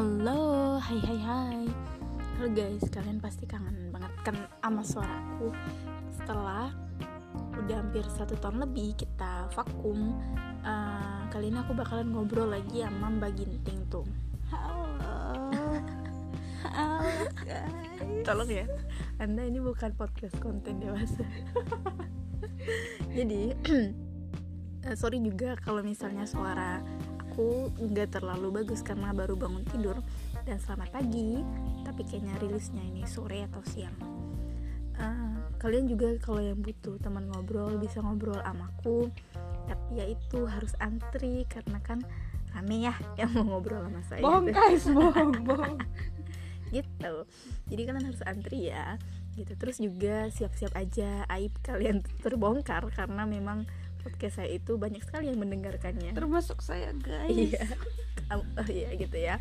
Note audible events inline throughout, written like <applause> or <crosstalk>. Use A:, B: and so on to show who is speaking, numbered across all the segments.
A: Halo, hai hai hai. Halo guys, kalian pasti kangen banget kan sama suaraku Setelah udah hampir satu tahun lebih kita vakum uh, Kali ini aku bakalan ngobrol lagi sama Mbak Ginting tuh.
B: Halo. <laughs> Halo guys.
A: Tolong ya, Anda ini bukan podcast konten dewasa. <laughs> Jadi, uh, <clears throat> sorry juga kalau misalnya suara aku nggak terlalu bagus karena baru bangun tidur dan selamat pagi tapi kayaknya rilisnya ini sore atau siang. Uh, kalian juga kalau yang butuh teman ngobrol bisa ngobrol sama aku tapi ya itu harus antri karena kan rame ya <laughs> yang mau ngobrol sama saya.
B: Bohong guys bohong bohong. <laughs>
A: Gitu. Jadi kalian harus antri ya gitu. Terus juga siap-siap aja aib kalian <laughs> terbongkar karena memang podcast saya itu banyak sekali yang mendengarkannya.
B: Termasuk saya guys.
A: Iya. Oh iya gitu ya.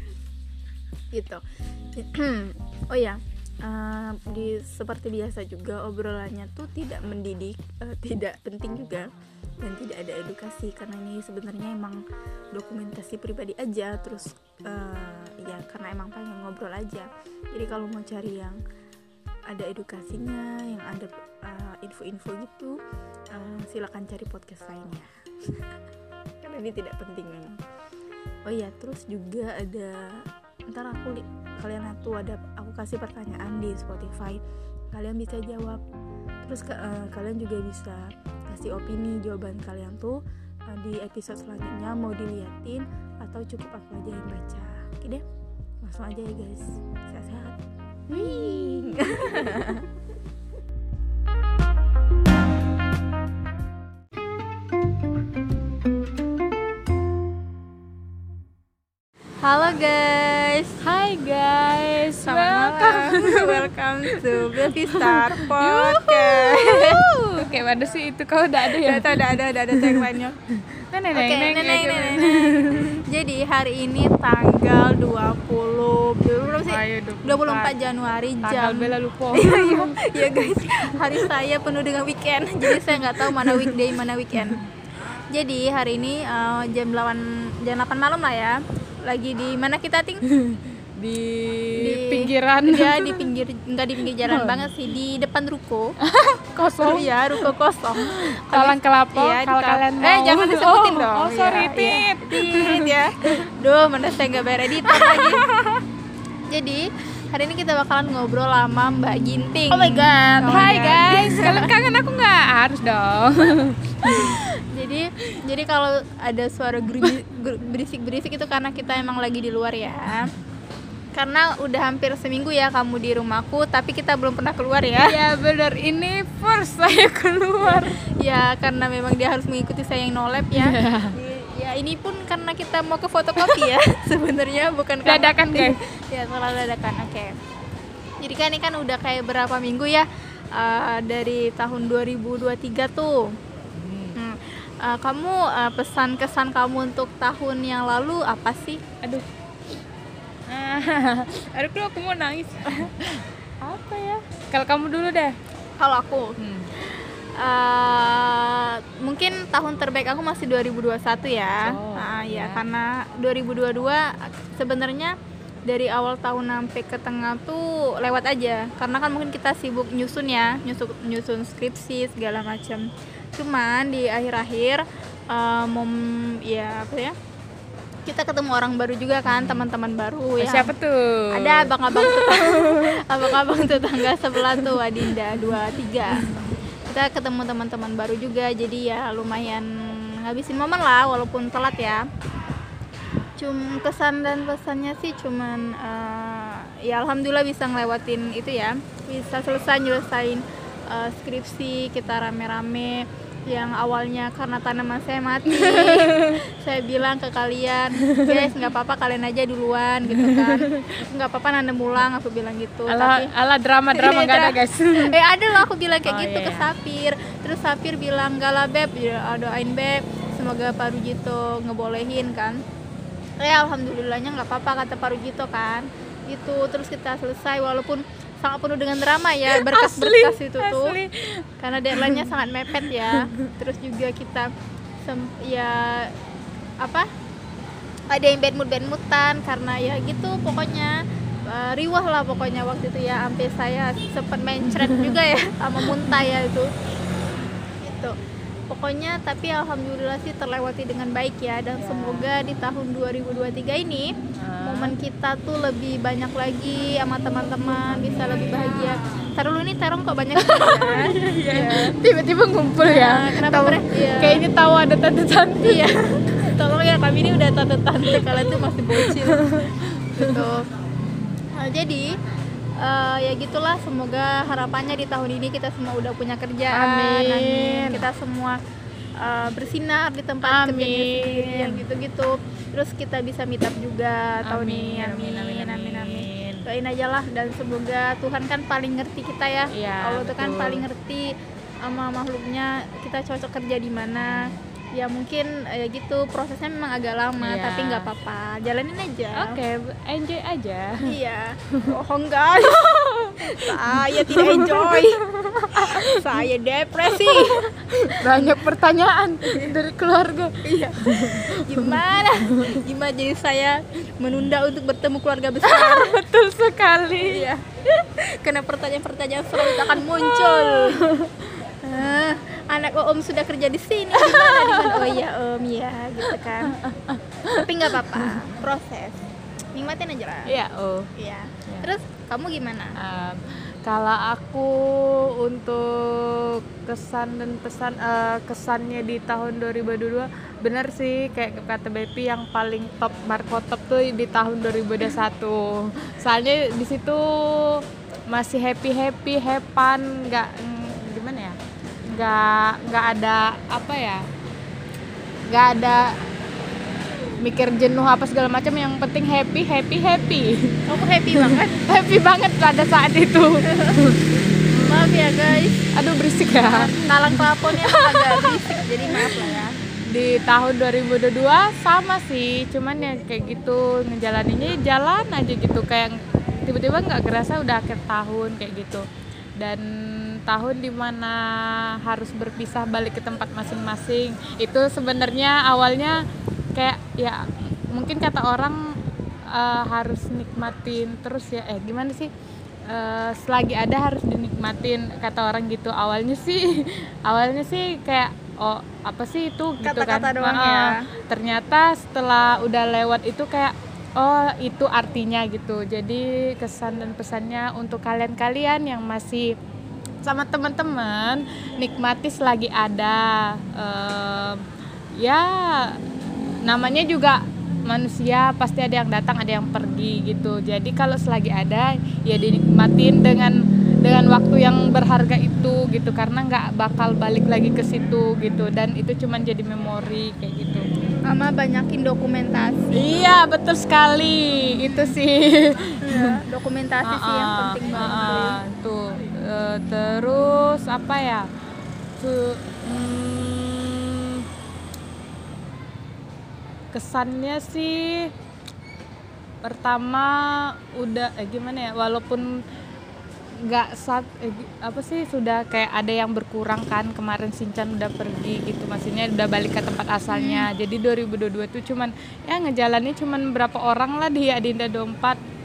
A: Gitu. <clears throat> Oh ya uh, di seperti biasa juga obrolannya tuh tidak mendidik uh, tidak penting juga. Dan tidak ada edukasi karena ini sebenarnya emang dokumentasi pribadi aja. Terus uh, ya karena emang pengen ngobrol aja. Jadi kalau mau cari yang ada edukasinya yang ada info-info uh, gitu uh, silakan cari podcast lainnya. <laughs> Karena ini tidak penting memang. Oh iya terus juga ada ntar aku li kalian tuh ada aku kasih pertanyaan di Spotify. Kalian bisa jawab. Terus uh, kalian juga bisa kasih opini jawaban kalian tuh uh, di episode selanjutnya mau diliatin atau cukup aku aja yang baca. Oke deh langsung aja ya guys. Sehat-sehat. Wih. <laughs>
B: Halo guys,
A: Hai guys,
B: selamat malam. <laughs>
A: Welcome to Baby Star Podcast.
B: Oke, mana sih itu kau udah ada ya?
A: Udah, ada, udah ada tagline-nya.
B: Nenek,
A: Oke,
B: nenek,
A: neneng, neneng. Jadi hari ini tanggal 20 berapa sih?
B: Ayo,
A: 24 Januari
B: Tanggal
A: jam
B: bela lupa. <laughs>
A: Iya. Iya, guys, hari saya penuh dengan weekend. Jadi saya nggak tahu mana weekday, mana weekend. Jadi hari ini uh, jam 8 jam 8 malam lah ya. Lagi di mana kita ting? <laughs>
B: di,
A: Di-
B: pinggiran <laughs>
A: Ya di pinggir nggak di pinggir jalan banget sih di depan ruko. <laughs>
B: kosong.
A: Iya, ruko kosong.
B: Talang kelapa
A: di
B: kalau
A: kal-
B: kalian mau.
A: Eh, jangan disebutin
B: oh,
A: dong.
B: Oh, sorry,
A: Iya,
B: Tit.
A: iya. Tit ya. Duh, mana saya nggak bayar editor lagi. Jadi, hari ini kita bakalan ngobrol sama Mbak Ginting.
B: Oh my god.
A: Oh
B: Hai guys, kalian kangen aku nggak? Harus dong.
A: Jadi, jadi kalau ada suara berisik-berisik itu karena kita emang lagi di luar ya. Karena udah hampir seminggu ya kamu di rumahku, tapi kita belum pernah keluar ya.
B: ya bener ini first saya keluar.
A: ya, karena memang dia harus mengikuti saya yang nolep ya. Ya ini pun karena kita mau ke fotokopi ya <laughs> sebenarnya bukan karena-
B: Dadakan guys.
A: ya terlalu dadakan oke jadi kan ini kan udah kayak berapa minggu ya uh, dari tahun 2023 tuh. Uh, kamu uh, pesan kesan kamu untuk tahun yang lalu apa sih
B: Aduh. <laughs> Aduh, kok aku mau nangis. <laughs>
A: apa ya
B: Kalau kamu dulu deh.
A: kalau aku
B: Hmm.
A: uh, mungkin tahun terbaik aku masih 2021 ya
B: Oh,
A: Ah, ya
B: ya.
A: karena 2022 sebenarnya dari awal tahun sampai ke tengah tuh lewat aja. Karena kan mungkin kita sibuk nyusun ya nyusun nyusun skripsi segala macam. Cuman di akhir-akhir uh, mom ya apa ya kita ketemu orang baru juga kan teman-teman baru ya
B: Siapa tuh?
A: ada abang-abang tetangga <laughs> abang-abang tetangga sebelah tuh Adinda dua tiga. Kita ketemu teman-teman baru juga jadi ya lumayan ngabisin momen lah walaupun telat ya cum kesan dan pesannya sih cuman eh, ya alhamdulillah bisa ngelewatin itu ya. Bisa selesai nyelesain eh, skripsi kita rame-rame yang awalnya karena tanaman saya mati. <laughs> Saya bilang ke kalian guys nggak apa-apa kalian aja duluan gitu kan. Nggak apa-apa nanam ulang aku bilang gitu.
B: Ala ala drama drama nggak ada guys.
A: eh ada lah aku bilang kayak
B: Oh,
A: gitu
B: iya,
A: ke
B: iya.
A: Sapir terus Sapir bilang enggak lah beb. Ya, doain beb. Semoga Pak Rujito ngebolehin kan eh alhamdulillahnya nggak apa-apa kata Pak Rujito kan. Itu terus kita selesai walaupun sangat penuh dengan drama ya <laughs> berkas-berkas itu tuh.
B: asli.
A: karena deadline-nya sangat mepet ya. <laughs> Terus juga kita sem- ya apa ada yang bad mood bad moodan karena ya gitu pokoknya. Eh, riwah lah pokoknya waktu itu ya sampai saya sempat mencret juga ya <laughs> sama muntah ya itu pokoknya tapi alhamdulillah sih terlewati dengan baik ya dan
B: Ya.
A: semoga di tahun 2023 ini
B: Ah.
A: momen kita tuh lebih banyak lagi sama teman-teman bisa lebih bahagia taruh dulu nih terong kok banyak <laughs> kan
B: Iya. Tiba-tiba ngumpul ya.
A: Nah, kenapa
B: Tahu-
A: bre? Iya.
B: Kayaknya tahu ada tante-tante.
A: iya <laughs> tolong ya kami ini udah tante-tante kalian tuh masih bocil gitu Nah, jadi eh, ya gitulah semoga harapannya di tahun ini kita semua udah punya kerjaan.
B: Amin.
A: kita semua eh, bersinar di tempat
B: Amin.
A: sendiri yang gitu-gitu. Terus kita bisa meet up juga tahun ini.
B: Amin, amin, amin,
A: amin amin.
B: amin.
A: doain aja lah dan semoga Tuhan kan paling ngerti kita ya.
B: Iya,
A: Allah tuh kan paling ngerti sama makhluknya kita cocok kerja di mana ya mungkin ya gitu prosesnya memang agak lama
B: Iya.
A: tapi nggak apa-apa jalanin aja
B: Oke, enjoy aja.
A: iya bohong guys saya tidak enjoy saya depresi
B: Banyak pertanyaan dari keluarga.
A: iya gimana gimana jadi saya menunda untuk bertemu keluarga besar <laughs>
B: Betul sekali.
A: Iya. Karena pertanyaan-pertanyaan selalu akan muncul. Anak om sudah kerja di sini <laughs> gimana mana? Oh iya om ya gitu kan. Tapi nggak apa-apa, proses. Nikmatin aja lah.
B: Iya, oh.
A: Iya.
B: Iya.
A: Terus kamu gimana?
B: Um, kalau aku untuk kesan dan pesan eh, kesannya di tahun 2022 bener sih kayak kata Bepi yang paling top Marco top tuh di tahun 2021 soalnya di situ masih happy happy hepan nggak ya nggak nggak ada apa ya nggak ada mikir jenuh apa segala macam yang penting happy happy happy
A: Kamu happy banget. <laughs>
B: happy banget pada saat itu <laughs>
A: Maaf ya guys.
B: aduh berisik ya
A: Talang pelaponnya emang agak berisik, jadi maaf lah ya.
B: di tahun 2022 sama sih cuman ya kayak gitu ngejalaninnya jalan aja gitu kayak tiba-tiba nggak kerasa udah akhir tahun kayak gitu dan tahun di mana harus berpisah balik ke tempat masing-masing. Itu sebenarnya awalnya kayak ya mungkin kata orang eh, harus nikmatin terus ya. Eh gimana sih? Eh, selagi ada harus dinikmatin kata orang gitu. Awalnya sih <laughs> awalnya sih kayak oh apa sih itu gitu
A: Kata-kata
B: kan
A: doang
B: Heeh.
A: ya.
B: ternyata setelah udah lewat itu kayak oh itu artinya gitu. Jadi kesan dan pesannya untuk kalian-kalian yang masih sama teman-teman nikmati selagi ada Em, ya namanya juga manusia pasti ada yang datang ada yang pergi gitu. Jadi kalau selagi ada ya dinikmatin dengan dengan waktu yang berharga itu gitu. Karena nggak bakal balik lagi ke situ gitu. Dan itu cuman jadi memori kayak gitu.
A: Sama banyakin dokumentasi.
B: iya betul sekali. Itu sih.
A: Ya, dokumentasi sih yang <laughs> penting banget.
B: tuh Eh, terus apa ya? Tuh hmm, kesannya sih pertama udah eh, gimana ya? Walaupun nggak saat eh, apa sih sudah kayak ada yang berkurang kan? Kemarin Sinchan udah pergi gitu maksudnya udah balik ke tempat asalnya. Jadi 2022 itu cuman ya ngejalanin cuman berapa orang lah di Adinda 24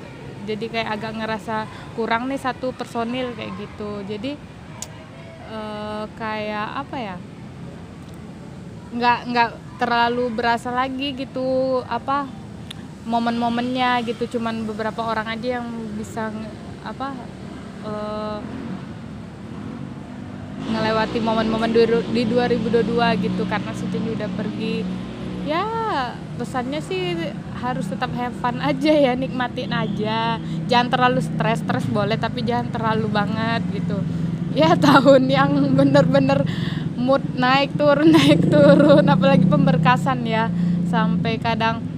B: jadi kayak agak ngerasa kurang nih satu personil kayak gitu. Jadi eh, kayak apa ya? Nggak nggak terlalu berasa lagi gitu apa momen-momennya gitu. Cuman beberapa orang aja yang bisa apa eh, ngelewati momen-momen di 2022 gitu. Karena Cindy udah pergi ya pesannya sih harus tetap have fun aja ya nikmatin aja. Jangan terlalu stres stres boleh tapi jangan terlalu banget gitu. Ya <laughs> tahun yang bener-bener mood naik turun <laughs> naik turun apalagi pemberkasan ya. Sampai kadang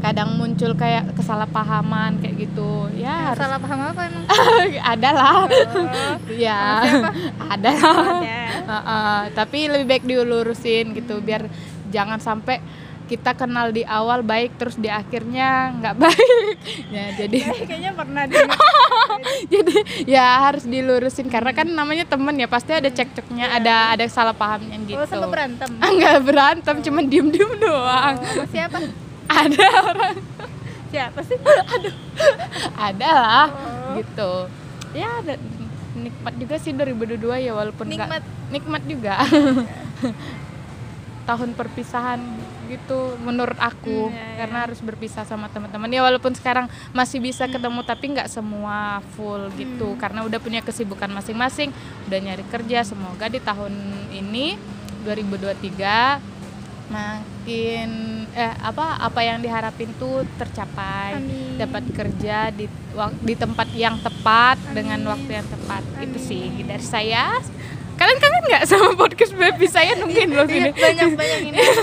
B: kadang muncul kayak kesalahpahaman kayak gitu. Ya harus
A: Salah paham apa emang? <laughs>
B: ada lah.
A: Oh,
B: ya ada lah.
A: Ada.
B: Heeh, tapi lebih baik dilurusin gitu biar jangan sampai kita kenal di awal baik terus di akhirnya nggak baik. <laughs> Ya jadi <laughs>
A: Kayaknya pernah di <laughs>
B: jadi ya harus dilurusin karena kan namanya temen ya pasti ada cekcoknya ada ada salah pahamnya gitu.
A: Oh, sampai berantem.
B: Nggak berantem cuman diem diem doang.
A: Oh, siapa?
B: ada orang.
A: Siapa sih?
B: Ada lah
A: Oh.
B: gitu. Ya ada nikmat juga sih 2022 ya walaupun
A: Nikmat.
B: nikmat juga tahun perpisahan gitu menurut aku
A: ya, ya.
B: karena harus berpisah sama teman-teman ya walaupun sekarang masih bisa ketemu tapi nggak semua full gitu
A: Hmm.
B: karena udah punya kesibukan masing-masing udah nyari kerja semoga di tahun ini 2023 makin eh apa apa yang diharapin tuh tercapai
A: Amin.
B: dapat kerja di di tempat yang tepat dengan
A: Amin.
B: waktu yang tepat itu
A: Amin.
B: sih dari saya kalian kangen nggak sama podcast baby saya? Nungguin loh
A: Iya,
B: gini
A: banyak banyak ini. Guys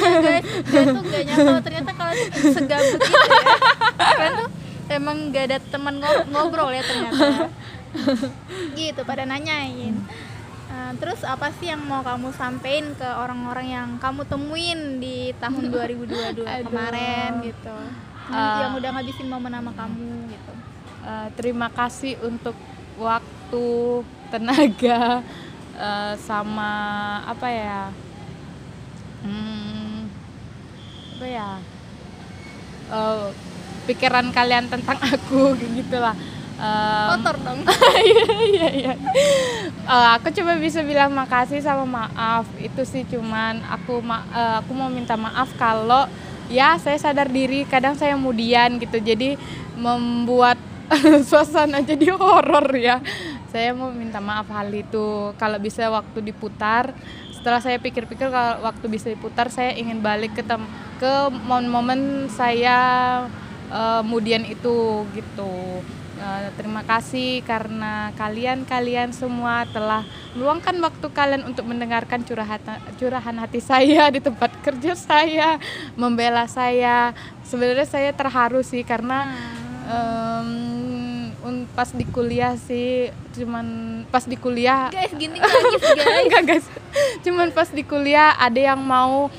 A: saya tuh gak nyangka ternyata kalau segabut itu ya. Kalian tuh emang gak ada teman ngo- ngobrol ya ternyata. Gitu pada nanyain. Eh, terus apa sih yang mau kamu sampein ke orang-orang yang kamu temuin di tahun <laughs> 2022
B: Aduh.
A: kemarin gitu?
B: Eh.
A: yang udah ngabisin momen sama kamu gitu?
B: Eh, terima kasih untuk waktu tenaga eh, sama apa ya hmm, apa ya Eh, pikiran kalian tentang <laughs> aku gitulah. Em,
A: kotor dong. <laughs>
B: Iya iya iya. Eh, aku coba bisa bilang makasih sama maaf. Itu sih cuman aku ma eh, aku mau minta maaf kalau ya saya sadar diri kadang saya kemudian gitu. Jadi membuat <laughs> suasana jadi horor ya saya mau minta maaf hal itu. Kalau bisa waktu diputar setelah saya pikir-pikir kalau waktu bisa diputar saya ingin balik ke tem ke momen-momen saya eh, kemudian itu gitu. Eh, terima kasih karena kalian-kalian semua telah meluangkan waktu kalian untuk mendengarkan curahan curahan hati saya di tempat kerja saya, membela saya. Sebenarnya saya terharu sih karena un- pas di kuliah sih cuman pas di kuliah
A: guys gini guys guys <laughs>
B: enggak guys. Cuman pas di kuliah ada yang mau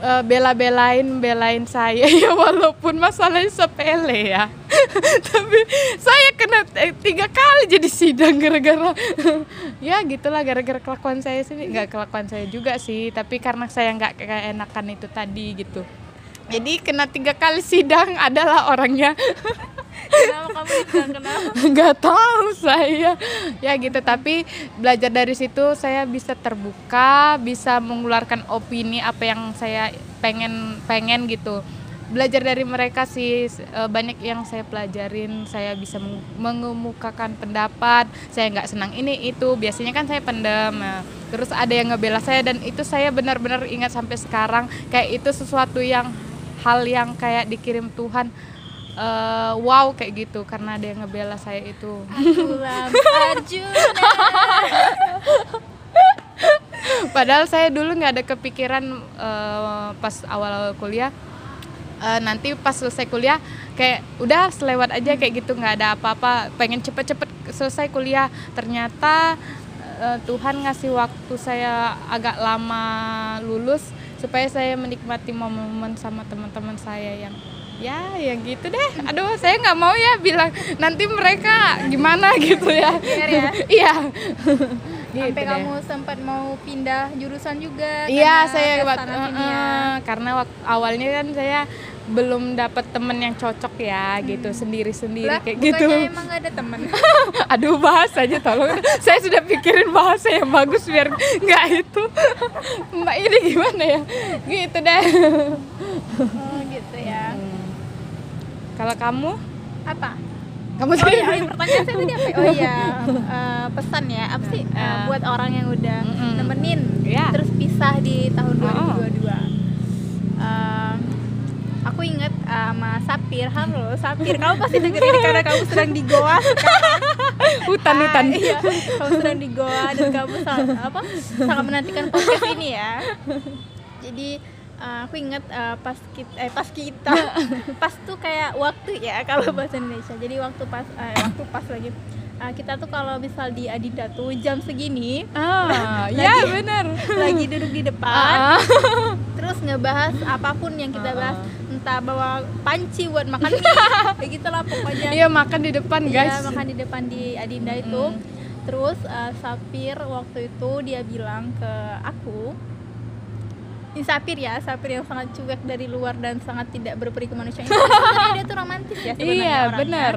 B: eh, bela-belain belain saya. <laughs> Ya walaupun masalahnya sepele ya. <laughs> Tapi saya kena eh, tiga kali jadi sidang gara-gara ya gitulah gara-gara kelakuan saya sih. Nggak kelakuan saya juga sih tapi karena saya nggak kayak enakan itu tadi gitu jadi kena tiga kali sidang adalah orangnya.
A: Kenapa kamu kenapa?
B: Nggak tahu saya. Ya gitu tapi belajar dari situ saya bisa terbuka bisa mengeluarkan opini apa yang saya pengen pengen gitu. Belajar dari mereka sih eh, banyak yang saya pelajarin saya bisa meng- mengemukakan pendapat. Saya nggak senang ini itu. Biasanya kan saya pendam nah, terus ada yang ngebela saya dan itu saya benar-benar ingat sampai sekarang. Kayak itu sesuatu yang hal yang kayak dikirim Tuhan eh, wow kayak gitu karena ada yang ngebela saya itu.
A: Akulah <laughs> Arjuna.
B: Padahal saya dulu nggak ada kepikiran eh, pas awal kuliah. Eh, nanti pas selesai kuliah kayak udah selewat aja kayak gitu nggak ada apa-apa. Pengen cepet-cepet selesai kuliah. Ternyata Tuhan ngasih waktu saya agak lama lulus supaya saya menikmati momen-momen sama teman-teman saya yang ya yang gitu deh aduh saya nggak mau ya bilang nanti mereka gimana <laughs> gitu ya
A: ya. <laughs>
B: iya <laughs> Gitu
A: sampai
B: deh.
A: kamu sempat mau pindah jurusan juga
B: Iya, saya eh,
A: ya.
B: eh, karena waktu awalnya kan saya belum dapat temen yang cocok ya gitu sendiri-sendiri
A: Lah,
B: kayak gitu.
A: emang gak ada temen <laughs>
B: Aduh bahas aja tolong. saya sudah pikirin bahasa yang bagus biar nggak itu. <laughs> Mbak ini gimana ya? Gitu deh.
A: oh gitu ya
B: Kalau kamu,
A: apa
B: kamu
A: oh
B: sendiri.
A: iya yang pertanyaan saya tadi apa ya? oh iya <laughs> eh, pesan ya apa sih eh,
B: Eh.
A: buat orang yang udah
B: Mm-mm.
A: nemenin
B: Iya.
A: terus pisah di tahun
B: Oh.
A: 2022 Eh, aku inget eh, sama Sapir halo Sapir kamu pasti denger ini karena kamu sedang di goa <laughs>
B: Hutan-hutan.
A: Ah, iya, kamu sedang di goa dan kamu sangat apa sangat menantikan podcast ini ya. Jadi uh, aku ingat uh, pas kita eh pas kita <laughs> pas tuh kayak waktu ya kalau bahasa Indonesia. Jadi waktu pas eh, waktu pas lagi uh, kita tuh kalau misal di Adinda tuh jam segini
B: Ah, <laughs> ya
A: Lagi-
B: benar. <laughs>
A: lagi duduk di depan
B: Ah, <laughs>
A: terus ngebahas apa pun yang kita bahas
B: Ah.
A: entah bawa panci buat makan mie kayak gitulah pokoknya
B: Iya makan di depan
A: Iya,
B: guys.
A: makan di depan di Adinda itu.
B: Mm.
A: Terus uh, Sapir waktu itu dia bilang ke aku ini Sapir ya Sapir yang sangat cuek dari luar dan sangat tidak berperi kemanusiaan sebenarnya dia tuh romantis ya sebenarnya
B: iya benar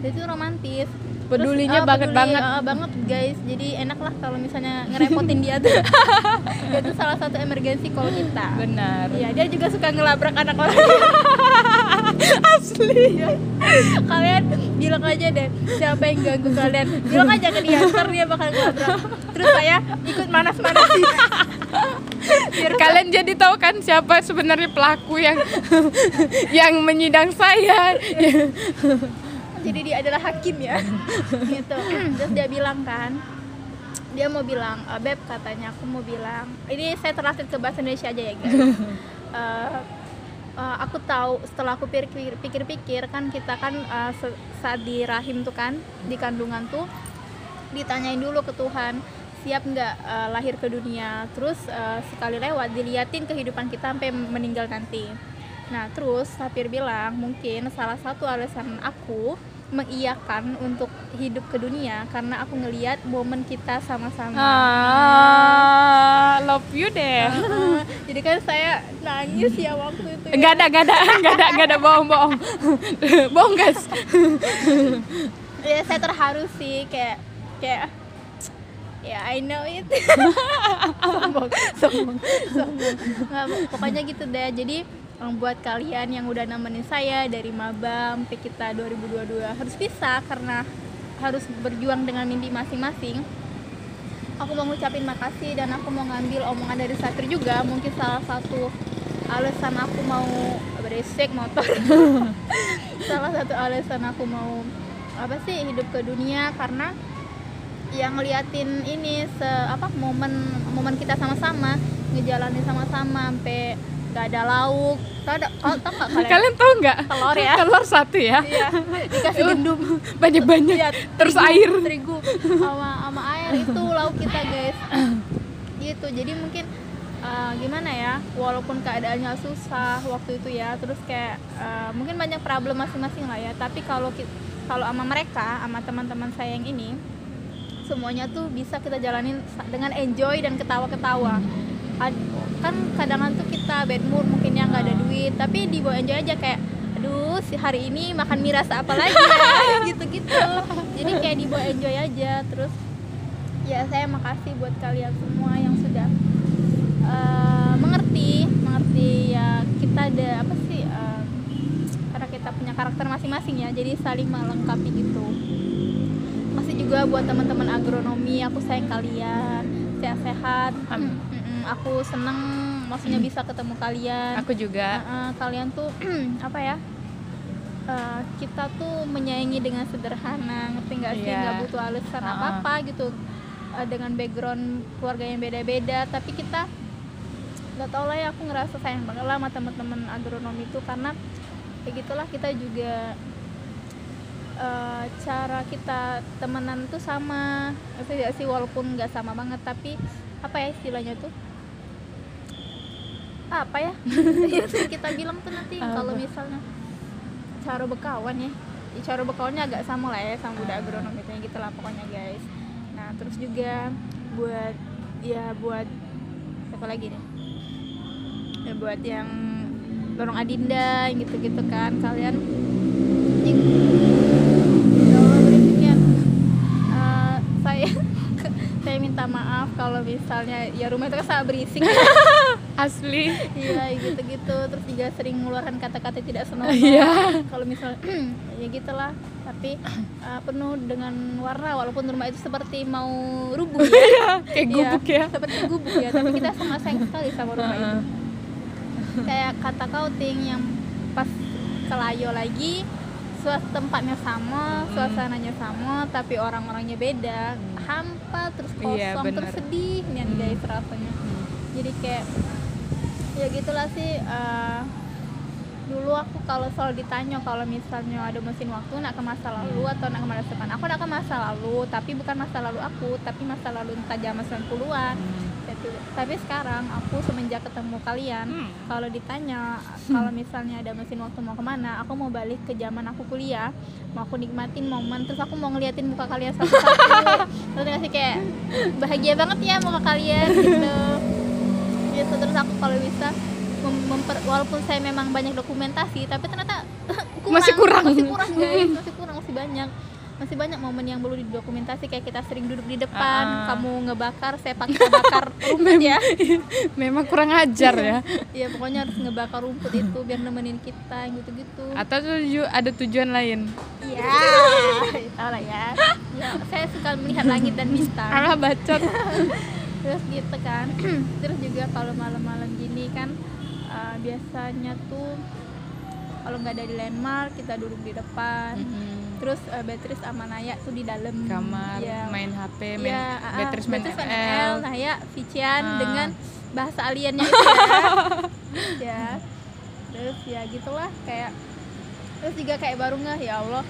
A: dia tuh romantis
B: Pedulinya
A: Terus, eh,
B: banget
A: peduli,
B: banget.
A: eh, banget guys jadi enak lah kalau misalnya ngerepotin dia tuh <laughs> itu salah satu emergensi call kita
B: benar
A: Iya, dia juga suka ngelabrak anak orang. <laughs>
B: asli
A: kalian bilang aja deh siapa yang ganggu kalian. Bilang aja ke dia, ntar dia bakal ngelabrak. Terus saya ikut manas-manasin. Biar
B: kalian jadi tahu kan siapa sebenarnya pelaku yang <laughs> yang menyidang saya
A: jadi dia adalah hakim ya. <laughs> gitu. Terus dia bilang kan, dia mau bilang, "Eh, beb katanya aku mau bilang, ini saya translate ke bahasa Indonesia aja ya guys. <laughs> Eh, eh, aku tahu setelah aku pikir- pikir-pikir kan kita kan se- saat di rahim tuh kan di kandungan tuh ditanyain dulu ke Tuhan siap nggak eh, lahir ke dunia terus eh, sekali lewat diliatin kehidupan kita sampai meninggal nanti nah terus Sapir bilang mungkin salah satu alasan aku mengiyakan untuk hidup ke dunia karena aku ngelihat momen kita sama-sama
B: ah love you deh
A: Heeh. jadi kan saya nangis ya waktu itu ya.
B: Enggak ada, enggak ada, enggak ada, enggak ada bohong-bohong. <laughs> bohong guys.
A: ya saya terharu sih kayak kayak ya I know it <laughs> sombong sombong sombong Nggak, pokoknya gitu deh jadi buat kalian yang udah nemenin saya dari maba sampai kita 2022 harus bisa karena harus berjuang dengan mimpi masing-masing. Aku mau ngucapin makasih dan aku mau ngambil omongan dari Satri juga. Mungkin salah satu alasan aku mau beresek motor. <laughs> Salah satu alasan aku mau apa sih hidup ke dunia karena yang ngeliatin ini se apa momen momen kita sama-sama ngejalanin sama-sama sampai gak ada lauk. Tau ada tau, tau gak kalian?
B: Kalian tahu nggak?
A: telur ya.
B: Telur satu ya.
A: iya. Dikasih gendum.
B: Banyak-banyak.
A: Iya,
B: Terus
A: terigu,
B: air.
A: terigu sama sama air itu lauk kita guys. Gitu. Jadi mungkin uh, gimana ya? Walaupun keadaannya susah waktu itu ya terus kayak uh, mungkin banyak problem masing-masing lah ya. Tapi kalau kalau sama mereka sama teman-teman saya yang ini semuanya tuh bisa kita jalanin dengan enjoy dan ketawa-ketawa kan kadang tuh kita bad mood mungkin yang nggak ada duit. Tapi dibawa enjoy aja kayak aduh si hari ini makan mie rasa apa lagi ya? <laughs> Gitu-gitu. Jadi kayak dibawa enjoy aja. Terus ya saya makasih buat kalian semua yang sudah eh, mengerti mengerti ya kita ada apa sih eh, karena kita punya karakter masing-masing ya. Jadi saling melengkapi gitu. Masih juga buat teman-teman agronomi aku sayang kalian. Sehat-sehat. Aku seneng maksudnya bisa ketemu kalian.
B: Aku juga.
A: Uh, uh, kalian tuh <clears throat> apa ya uh, kita tuh menyayangi dengan sederhana ngerti nggak sih?
B: Iya.
A: nggak butuh alasan
B: Uh-uh.
A: apa apa gitu Uh, dengan background keluarga yang beda-beda. Tapi kita nggak tau lah ya aku ngerasa sayang banget lah sama teman-teman agronomi itu. Karena kayak gitulah kita juga uh, cara kita temenan tuh sama. Ya sih? Walaupun nggak sama banget tapi apa ya istilahnya tuh apa ya? <laughs> Sering kita bilang tuh nanti kalau misalnya cara berkawan ya. Ya, cara berkawannya agak sama lah ya sama budak agronom itu gitu lah pokoknya guys. Nah terus juga buat ya buat apa lagi nih? Ya buat yang dorong adinda yang gitu-gitu kan kalian Ih, ya Allah, berisiknya. Eh, saya saya minta maaf kalau misalnya ya rumah itu kan sangat berisik. <laughs>
B: Asli.
A: iya gitu-gitu. Terus juga sering mengeluarkan kata-kata tidak senonoh
B: Iya.
A: kalau misal <clears throat> ya gitulah. Tapi uh, <clears throat> penuh dengan warna walaupun rumah itu seperti mau rubuh <laughs> ya.
B: Kayak
A: Iya,
B: gubuk ya.
A: seperti gubuk ya. Tapi kita sangat sayang sekali sama rumah itu. <laughs> Kayak kata kau ting yang pas ke Layo lagi tempatnya sama suasananya sama tapi orang-orangnya beda. Hampa terus kosong
B: Iya, bener.
A: terus sedih nih guys rasanya. Jadi kayak ya gitulah sih eh, dulu aku kalau selalu ditanya kalau misalnya ada mesin waktu nak ke masa lalu atau nak ke masa depan. Aku nak ke masa lalu tapi bukan masa lalu aku tapi masa lalu entah zaman 90-an tapi, tapi sekarang aku semenjak ketemu kalian
B: Hmm.
A: kalau ditanya kalau misalnya ada mesin waktu mau ke mana aku mau balik ke zaman aku kuliah. Mau aku nikmatin momen terus aku mau ngeliatin muka kalian satu-satu. Terus ngasih kayak bahagia banget ya muka kalian gitu. Biasa terus aku kalau bisa mem- memper- walaupun saya memang banyak dokumentasi tapi ternyata <laughs>
B: Masih kurang.
A: masih kurang guys. Masih kurang masih banyak masih banyak momen yang perlu didokumentasi kayak kita sering duduk di depan
B: Ah.
A: kamu ngebakar saya paksa bakar <laughs> rumput ya <laughs>
B: memang kurang ajar ya <laughs>
A: ya pokoknya harus ngebakar rumput itu biar nemenin kita gitu-gitu
B: atau tuju ada tujuan lain
A: Iya, tahu lah ya. ya. Saya suka melihat langit dan bintang.
B: alah bacot
A: Terus gitu kan. <clears throat> Terus juga kalau malam-malam gini kan eh, biasanya tuh kalau nggak ada di landmark kita duduk di depan. Terus uh, Beatrice sama Naya tuh di dalam
B: kamar
A: Iya.
B: main HP main
A: ah, ah.
B: Beatrice main
A: Beatrice
B: ML
A: Naya Vician
B: Ah.
A: dengan bahasa aliennya itu <laughs> ya. ya. Terus ya gitulah kayak terus juga kayak baru ngeh ya Allah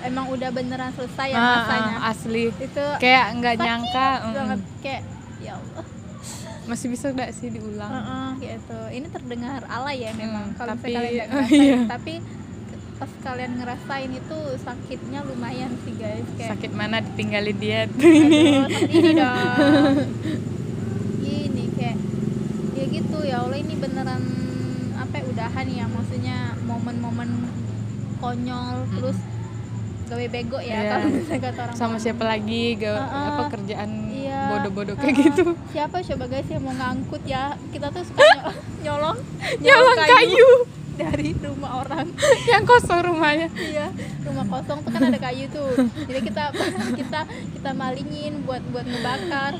A: emang udah beneran selesai ya
B: ah,
A: rasanya
B: asli
A: itu
B: kayak nggak nyangka mm,
A: banget kayak ya Allah
B: masih bisa nggak sih diulang
A: Heeh, gitu ini terdengar alay ya memang
B: Hmm,
A: kalau
B: tapi-
A: kalian nggak <laughs> ngerasain
B: iya.
A: tapi pas kalian ngerasain itu sakitnya lumayan sih guys. Kayak
B: sakit mana ditinggalin dia? <laughs>
A: Aduh sakit ini dong. Gini kayak ya gitu ya Allah ini beneran apa ya, udahan ya. Maksudnya momen-momen konyol
B: Mm.
A: terus gawe bego ya
B: Iya.
A: kalau misalnya kata orang
B: sama siapa lagi? Gak
A: Heeh.
B: apa kerjaan
A: Iya.
B: bodoh-bodoh kayak
A: Heeh.
B: gitu.
A: Siapa? Coba guys yang mau ngangkut ya. Kita tuh suka <laughs> ny- nyolong
B: nyolong kayu
A: dari rumah orang. <laughs>
B: Yang kosong rumahnya.
A: Iya rumah kosong tuh kan ada kayu tuh. Jadi kita <laughs> kita kita malingin buat buat ngebakar.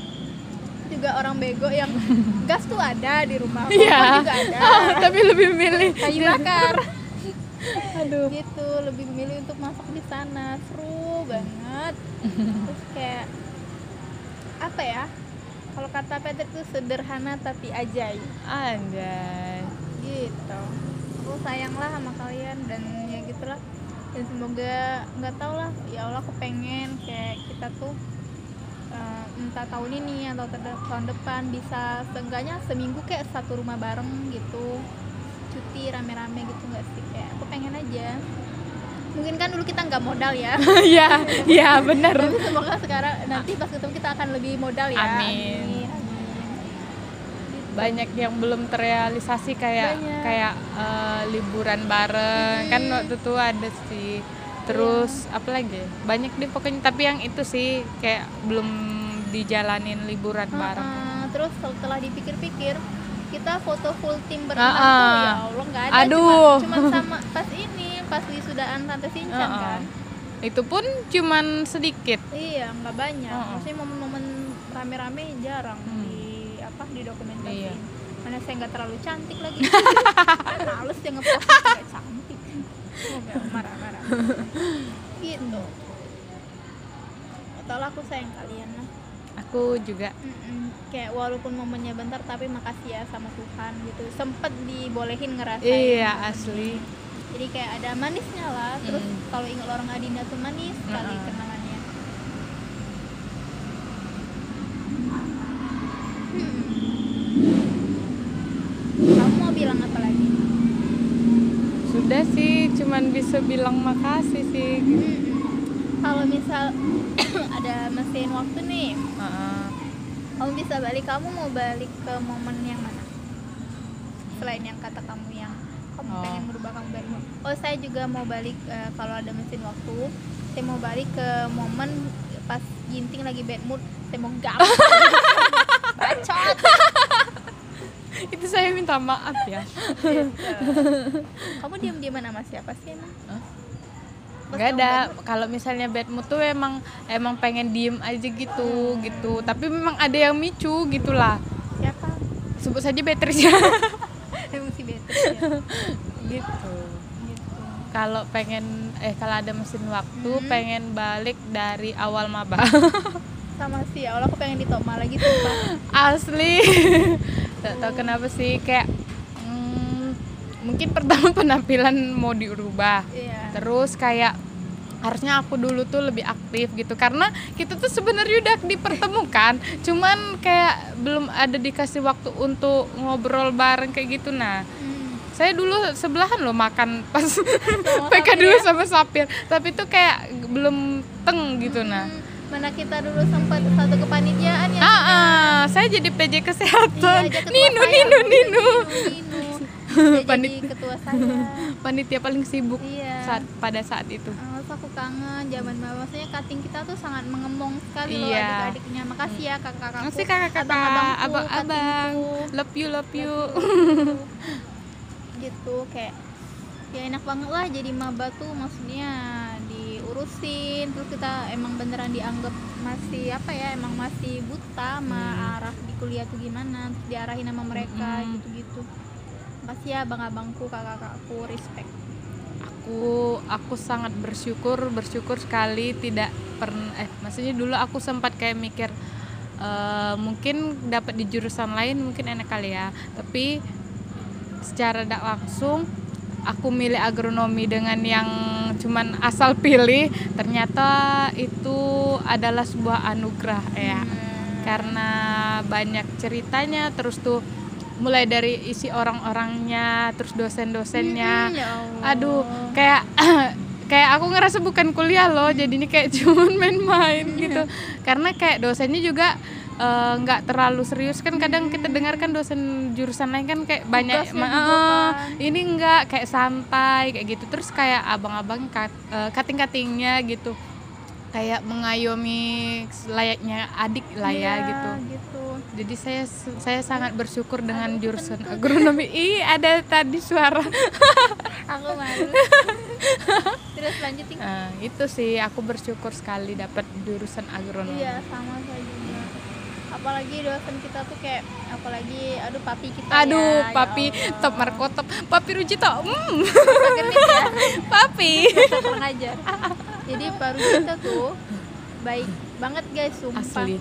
A: Juga orang bego yang gas tuh ada di rumah.
B: Iya.
A: juga ada. <laughs>
B: Tapi lebih milih
A: kayu bakar.
B: Aduh.
A: Gitu lebih memilih untuk masak di sana. Seru banget. Terus kayak apa ya? Kalau kata Peter tuh sederhana tapi ajaib.
B: Anjay.
A: Gitu aku sayang lah sama kalian dan ya gitulah. Dan semoga nggak tau lah ya Allah aku pengen kayak kita tuh eh, entah tahun ini atau tahun depan bisa seenggaknya seminggu kayak satu rumah bareng gitu. Cuti rame-rame gitu nggak sih? Kayak aku pengen aja. Mungkin kan dulu kita nggak modal ya. <laughs>
B: Ya ya bener.
A: Tapi semoga sekarang nanti pas ketemu kita akan lebih modal ya.
B: Amin.
A: amin.
B: Banyak yang belum terrealisasi kayak
A: Banyak.
B: kayak eh, liburan bareng kan
A: Mm-mm.
B: waktu itu ada sih terus apa lagi banyak deh pokoknya tapi yang itu sih kayak belum dijalanin liburan bareng
A: Heeh, terus setelah dipikir-pikir kita foto full tim berenang tuh ya Allah nggak ada
B: Aduh.
A: cuma cuma sama <laughs> pas ini pas wisudaan Tante Sinchan
B: Heeh.
A: kan
B: itu pun cuman sedikit
A: iya nggak banyak
B: Heeh.
A: maksudnya momen-momen rame-rame jarang
B: Hmm.
A: di apa di dokumentasi
B: Iya.
A: mana saya nggak terlalu cantik lagi. <laughs> Males yang ngepost nggak cantik. Marah-marah. Gitu. Atau aku sayang kalian lah.
B: Aku juga.
A: Mm-mm. kayak walaupun momennya bentar tapi makasih ya sama Tuhan gitu. Sempet dibolehin ngerasain.
B: Iya asli.
A: Jadi kayak ada manisnya lah. Terus
B: Mm.
A: kalau ingat orang Adinda tuh manis kenalannya Hmm. kamu mau bilang apa lagi
B: sudah sih cuman bisa bilang makasih sih
A: Mm-mm. kalau misal <clears throat> ada mesin waktu nih
B: Heeh.
A: kamu bisa balik kamu mau balik ke momen yang mana selain yang kata kamu yang kamu
B: Oh.
A: pengen merubah kamu balik oh saya juga mau balik eh, kalau ada mesin waktu saya mau balik ke momen pas ginting lagi bad mood saya mau gap <laughs> bacot <laughs>
B: itu saya minta maaf ya.
A: Kamu diam diaman sama siapa sih emang? Pas
B: nggak ada. kalau misalnya bad mood tuh emang emang pengen diem aja gitu gitu. Tapi memang ada yang micu gitulah.
A: Siapa?
B: Sebut saja Beatrice. Ya <laughs>
A: emang si Beatrice ya?
B: Gitu.
A: Gitu.
B: Kalau pengen eh kalau ada mesin waktu
A: Hmm.
B: pengen balik dari awal maba.
A: Sama sih ya Allah aku pengen ditoma lagi sumpah. <laughs>
B: Asli nggak tahu kenapa sih kayak hmm, mungkin pertama <laughs> penampilan mau diubah
A: iya
B: terus kayak harusnya aku dulu tuh lebih aktif gitu karena kita tuh sebenarnya udah dipertemukan cuman kayak belum ada dikasih waktu untuk ngobrol bareng kayak gitu nah
A: Hmm.
B: saya dulu sebelahan loh makan pas <laughs> PK dulu
A: ya?
B: sama Sapir tapi tuh kayak belum teng gitu nah
A: Hmm. Mana kita dulu sempat satu kepanitiaan ya?
B: Ah, ah, saya jadi PJ kesehatan.
A: Iya,
B: Ninu
A: saya,
B: Ninu Ninu
A: Ninu. Dia jadi <laughs>
B: Panit-
A: ketua saya.
B: panitia paling sibuk
A: iya.
B: saat pada saat itu.
A: Terus aku kangen zaman bawah maksudnya cutting kita tuh sangat mengemong sekali loh
B: Iya.
A: adik-adiknya. Makasih ya
B: masih kakak-kakak.
A: Abang-abangku,
B: abang-abang
A: cuttingku.
B: love you love you. <laughs>
A: Gitu kayak ya enak banget lah jadi maba tuh maksudnya diurusin terus kita emang beneran dianggap masih apa ya emang masih buta sama
B: Hmm.
A: arah di kuliah tuh gimana terus diarahin sama mereka
B: Mm-mm.
A: gitu-gitu makasih ya abang-abangku kakak-kakakku respect
B: aku aku sangat bersyukur bersyukur sekali tidak pernah eh maksudnya dulu aku sempat kayak mikir eh, mungkin dapat di jurusan lain mungkin enak kali ya tapi secara tidak langsung aku milih agronomi dengan yang cuman asal pilih ternyata itu adalah sebuah anugerah ya.
A: Hmm.
B: karena banyak ceritanya terus tuh mulai dari isi orang-orangnya terus dosen-dosennya.
A: Mm, ya
B: aduh kayak <clears throat> kayak aku ngerasa bukan kuliah loh jadi ini kayak <laughs> cuman main-main gitu. Karena kayak dosennya juga eh, nggak terlalu serius. Kan kadang kita dengarkan dosen jurusan lain kan kayak banyak
A: Tugasnya
B: ma-
A: kan.
B: ini enggak kayak santai kayak gitu. Terus kayak abang-abang kat, eh, kating-katingnya gitu. Kayak mengayomi layaknya adik lah ya
A: Iya,
B: gitu.
A: gitu.
B: Jadi saya saya sangat bersyukur dengan jurusan agronomi. Ih ada tadi suara.
A: Aku malu. <laughs> Terus lanjutin.
B: Nah, itu sih aku bersyukur sekali dapat jurusan agronomi.
A: Iya sama saya juga. Apalagi dosen kita tuh kayak apalagi aduh papi kita
B: Aduh,
A: ya, ya
B: papi
A: Allah.
B: top markotop, papi Rujito, hmm,
A: ya, <laughs>
B: papi.
A: masa kurang ajar. Jadi baru kita tuh baik banget guys sumpah.
B: Asli.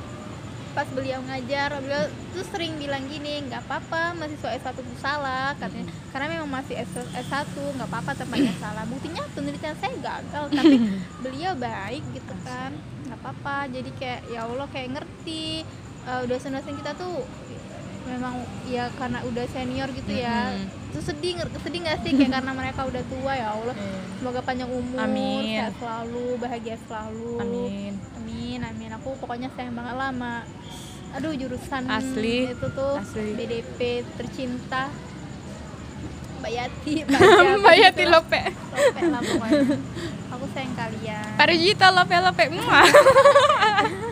A: Pas beliau ngajar, beliau tuh sering bilang gini, nggak apa-apa mahasiswa S1 tuh salah katanya. Karena memang masih S S1 nggak apa-apa tempatnya salah. Buktinya penelitian saya gagal, tapi <laughs> beliau baik gitu kan. nggak apa-apa. Jadi kayak ya Allah kayak ngerti eh, dosen-dosen kita tuh memang ya karena udah senior gitu ya.
B: Mhm.
A: Terus sedih sedih nggak sih kayak karena mereka udah tua ya Allah. Semoga panjang umur,
B: Amin.
A: sehat selalu, bahagia selalu.
B: Amin.
A: Amin, amin. Aku pokoknya sayang banget lah sama aduh jurusan
B: Asli,
A: itu tuh
B: asli.
A: BDP tercinta Mbak Yati, Mbak <laughs>
B: Mbak Yati
A: gitu lah.
B: Lope,
A: Lope lah pokoknya. Aku sayang kalian.
B: Pak Rujito Lope Lope, muah. <laughs>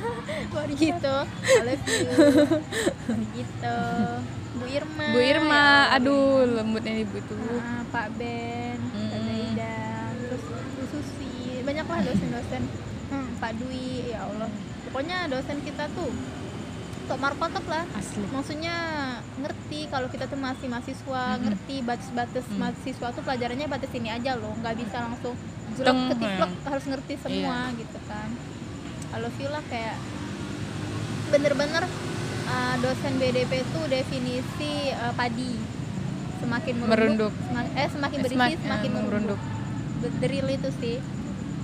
B: <laughs>
A: Gitu. I love you. Gitu. Bu Irma.
B: Bu Irma,
A: ya
B: aduh lembutnya ibu itu.
A: Ah, Pak Ben, Pak
B: Mm-mm.
A: Zaida, terus Bu Susi, banyak lah dosen-dosen. Hmm, Pak Dwi, ya Allah. Pokoknya dosen kita tuh top markotop lah.
B: Asli.
A: Maksudnya ngerti kalau kita tuh masih mahasiswa,
B: Mm-mm.
A: ngerti batas-batas
B: Mm.
A: mahasiswa tuh pelajarannya batas ini aja loh, nggak bisa langsung jelek ketiplek
B: ya.
A: harus ngerti semua gitu kan. Kalau feel lah kayak bener-bener uh, dosen BDP itu definisi uh, padi semakin merunduk,
B: Merunduk.
A: sema- eh semakin berisi
B: Semak-
A: semakin
B: eh,
A: merunduk.
B: merunduk.
A: Itu sih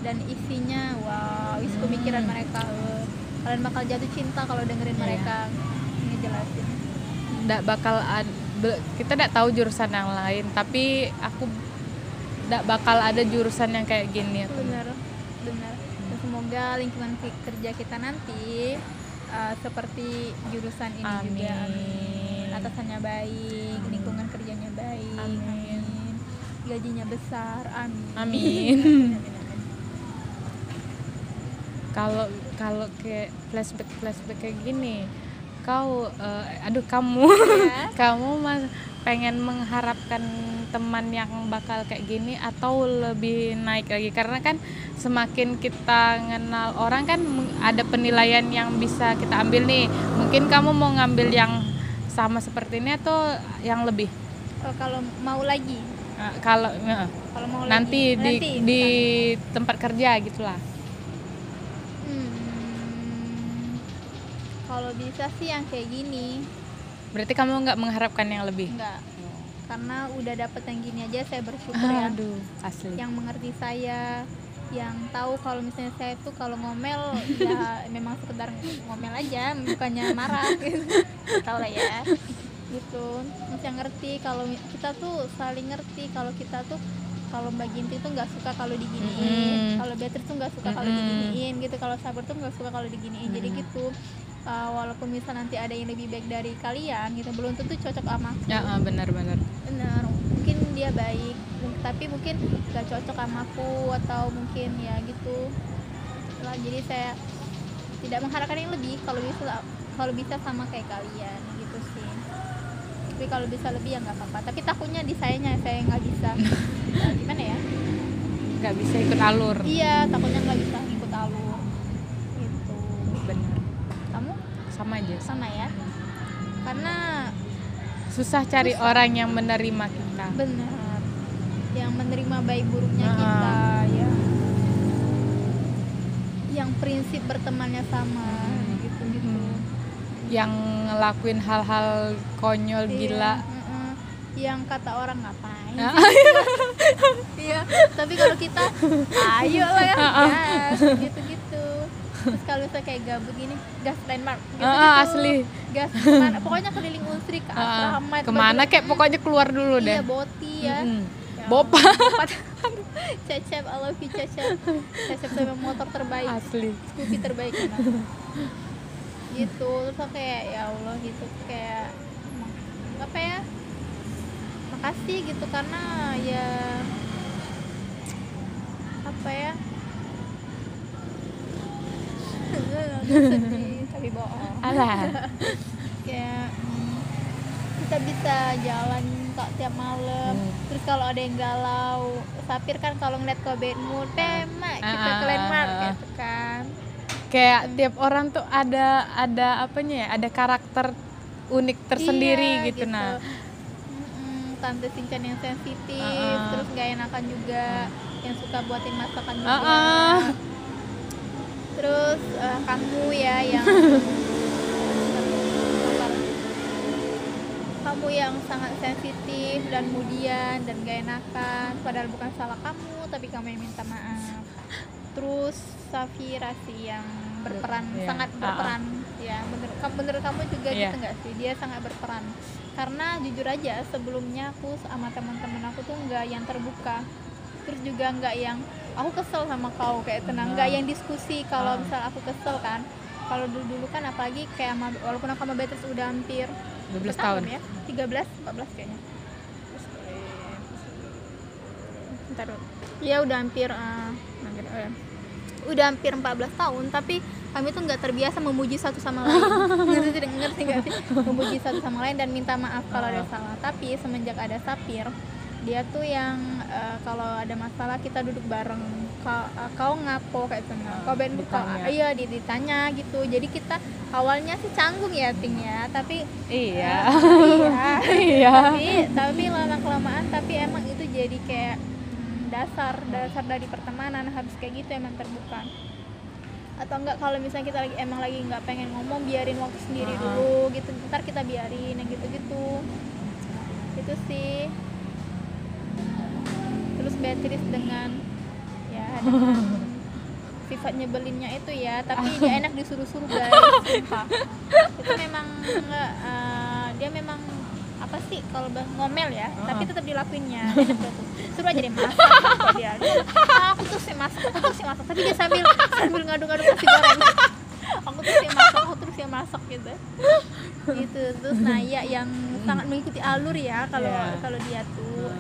A: dan isinya wow isi pemikiran
B: Hmm.
A: mereka eh. kalian bakal jatuh cinta kalau dengerin
B: Iya.
A: mereka ngejelasin
B: Nggak bakal ad- kita tidak tahu jurusan yang lain, tapi aku tidak bakal ada jurusan yang kayak gini.
A: benar benar dan semoga lingkungan kerja kita nanti uh, seperti jurusan ini juga.
B: Amin.
A: atasannya baik lingkungan kerjanya baik.
B: Amin.
A: gajinya besar. Amin.
B: Amin. Kalau kalau kayak flashback flashback kayak gini, kau eh, aduh kamu.
A: Ya. <laughs>
B: kamu mas pengen mengharapkan teman yang bakal kayak gini atau lebih naik lagi? Karena kan semakin kita kenal orang kan ada penilaian yang bisa kita ambil nih. Mungkin kamu mau ngambil yang sama seperti ini atau yang lebih?
A: Oh, kalau mau lagi.
B: Nah, kalau ya,
A: kalau mau
B: nanti
A: lagi
B: di di tempat kerja gitulah
A: Hmm, kalau bisa sih yang kayak gini.
B: Berarti kamu nggak mengharapkan yang lebih?
A: Enggak karena udah dapet yang gini aja saya bersyukur ya.
B: Aduh asli.
A: Yang mengerti saya yang tahu kalau misalnya saya tuh kalau ngomel ya <laughs> memang sekedar ngomel aja bukannya marah. <laughs> Gitu tahu lah ya. Gitu. Terus yang ngerti kalau kita tuh saling ngerti kalau kita tuh kalau Mbak Ginti tuh nggak suka kalau diginiin.
B: Mm.
A: kalau Beatrice tuh nggak suka kalau diginiin gitu. Kalau Sabar tuh nggak suka kalau diginiin. Jadi
B: Mm.
A: gitu uh, walaupun misal nanti ada yang lebih baik dari kalian gitu belum tentu cocok sama aku.
B: Ya ah, benar-benar
A: benar. Mungkin dia baik tapi mungkin gak cocok sama aku atau mungkin ya gitu. Lah jadi saya tidak mengharapkan yang lebih kalau bisa kalau bisa sama kayak kalian gitu sih. Tapi kalau bisa lebih ya nggak apa-apa tapi takutnya di sayanya saya nggak bisa. Eh, <laughs> gimana ya?
B: Nggak bisa ikut alur.
A: Iya takutnya nggak bisa ngikut alur
B: sama aja.
A: Sama ya. Karena
B: susah cari orang yang menerima kita.
A: Benar. Yang menerima baik buruknya
B: Ah.
A: kita. Ya yang prinsip bertemannya sama gitu gitu
B: Hmm. yang ngelakuin hal-hal konyol gila.
A: yang kata orang ngapain <laughs> iya. Tapi kalau kita ayo lah ya gitu gitu terus kalau saya kayak gabut gini gas landmark gitu,
B: Ah, ah, asli.
A: Gas ke mana? Pokoknya keliling unsri ke
B: Ah,
A: asrama
B: ke
A: mana?
B: kayak pokoknya keluar dulu
A: iya
B: deh
A: boti ya.
B: Mm-mm.
A: Ya
B: Bopa. <laughs>
A: Cecep, I love you Cecep. Cecep sama motor terbaik.
B: Asli.
A: Scoopy terbaik emang. gitu. Terus aku kayak ya Allah gitu. Kayak apa ya? Makasih gitu karena ya apa ya sedih tapi bohong.
B: Alah. <laughs>
A: Kayak hmm, kita bisa jalan kok tiap malam.
B: Hmm.
A: terus kalau ada yang galau Sapir kan kalau ngeliat kau bad mood tema kita
B: Ah,
A: ke
B: ah,
A: landmark
B: ah, ah.
A: gitu kan.
B: Kayak tiap orang tuh ada ada apanya ya ada karakter unik tersendiri
A: Iya,
B: gitu, nah.
A: Mm-mm, tante Sinchan yang sensitif
B: Ah, ah.
A: terus gak enakan juga yang suka buatin masakan juga
B: Ah, ah.
A: Terus eh, kamu ya yang <laughs> kamu yang sangat sensitif dan mudian dan gak enakan padahal bukan salah kamu tapi kamu yang minta maaf terus Safira sih yang berperan
B: Iya.
A: sangat
B: Ah, ah.
A: berperan ya bener kamu bener kamu juga
B: Iya.
A: gitu nggak sih dia sangat berperan karena jujur aja sebelumnya aku sama teman-teman aku tuh nggak yang terbuka terus juga nggak yang aku kesel sama kau kayak tenang nggak
B: Ah.
A: yang diskusi kalau
B: Ah.
A: misal aku kesel kan kalau dulu dulu kan apalagi kayak sama, walaupun aku sama Beatrice udah hampir
B: 12
A: berapa
B: tahun
A: ya 13 14 kayaknya dulu. ya udah hampir eh, hampir, oh ya. udah hampir 14 tahun tapi kami tuh nggak terbiasa memuji satu sama lain <laughs> ngerti tidak ngerti nggak sih <laughs> memuji satu sama lain dan minta maaf kalau ada salah tapi semenjak ada Sapir dia tuh yang eh, kalau ada masalah kita duduk bareng. Kau, eh, kau ngapo kayak itu nah. kau ben kau
B: ditanya.
A: iya di- ditanya gitu. Jadi kita awalnya sih canggung ya ting ya. Tapi
B: iya.
A: iya <laughs>
B: iya.
A: Tapi tapi lama kelamaan tapi emang itu jadi kayak hmm, dasar dasar dari pertemanan. Harus kayak gitu emang terbuka. Atau enggak kalau misalnya kita lagi emang lagi nggak pengen ngomong biarin waktu sendiri
B: Ah.
A: dulu gitu. Ntar kita biarin yang gitu gitu itu sih Beatrice dengan ya dengan <laughs> sifat nyebelinnya itu ya tapi <laughs> dia enak disuruh-suruh guys sumpah. Itu memang eh, dia memang apa sih kalau ngomel ya tapi tetap dilakuinnya enak banget. Tuh. suruh aja deh masak kata dia. "Ah, aku tuh sih masak aku tuh sih masak tapi dia sambil sambil ngadu-ngadu nasi goreng. Aku tuh sih masak aku terus yang masak gitu. Gitu terus Naya yang sangat mengikuti alur ya kalau
B: Iya.
A: kalau dia tuh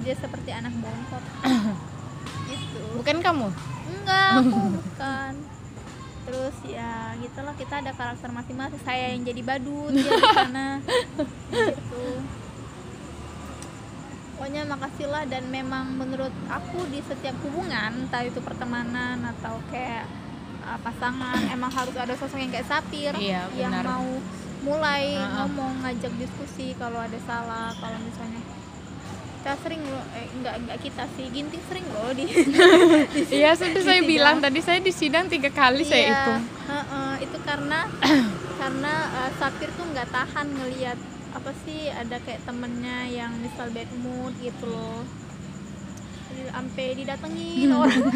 A: dia seperti anak bongkot <coughs> gitu.
B: Bukan kamu?
A: Enggak aku <laughs> bukan. Terus ya gitulah kita ada karakter masing-masing. Saya yang jadi badut <laughs> dia di sana. Gitu. Pokoknya makasih lah dan memang menurut aku di setiap hubungan entah itu pertemanan atau kayak uh, pasangan <coughs> emang harus ada sosok yang kayak sapir
B: Iya,
A: yang
B: benar.
A: mau mulai
B: Ah, ah.
A: ngomong ngajak diskusi kalau ada salah kalau misalnya kita sering loh eh, enggak enggak kita sih ginting sering loh di <laughs>
B: iya sudah saya
A: sidang.
B: bilang tadi saya di sidang tiga kali saya
A: Iya,
B: hitung.
A: heeh, itu karena <coughs> karena uh, Sapir tuh nggak tahan ngelihat apa sih ada kayak temennya yang misal bad mood gitu loh sampai didatengin orang.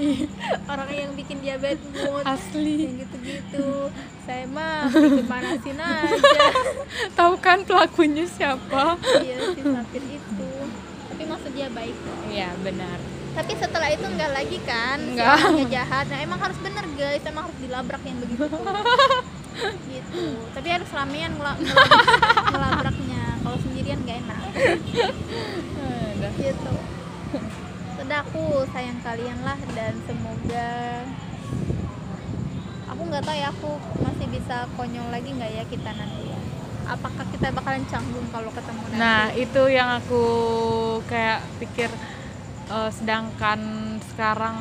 A: <laughs> Orang yang bikin dia bad mood.
B: Asli.
A: Yang gitu-gitu. Saya mah ikut manasin aja. <laughs>
B: Tahu kan pelakunya siapa?
A: Iya si Sapir itu. Tapi masa maksud dia baik. Kok
B: iya benar.
A: Tapi setelah itu enggak lagi kan? Si
B: Enggak.
A: orangnya jahat. Nah emang harus bener guys. Emang harus dilabrak yang begitu. <laughs> Gitu. Tapi harus ramean ngela- ngelabrak- ngelabraknya. Kalau sendirian gak enak. Gitu aku sayang kalian lah dan semoga aku nggak tahu ya aku masih bisa konyol lagi nggak ya kita nanti. Ya apakah kita bakalan canggung kalau ketemu nanti?
B: Nah itu yang aku kayak pikir eh, sedangkan sekarang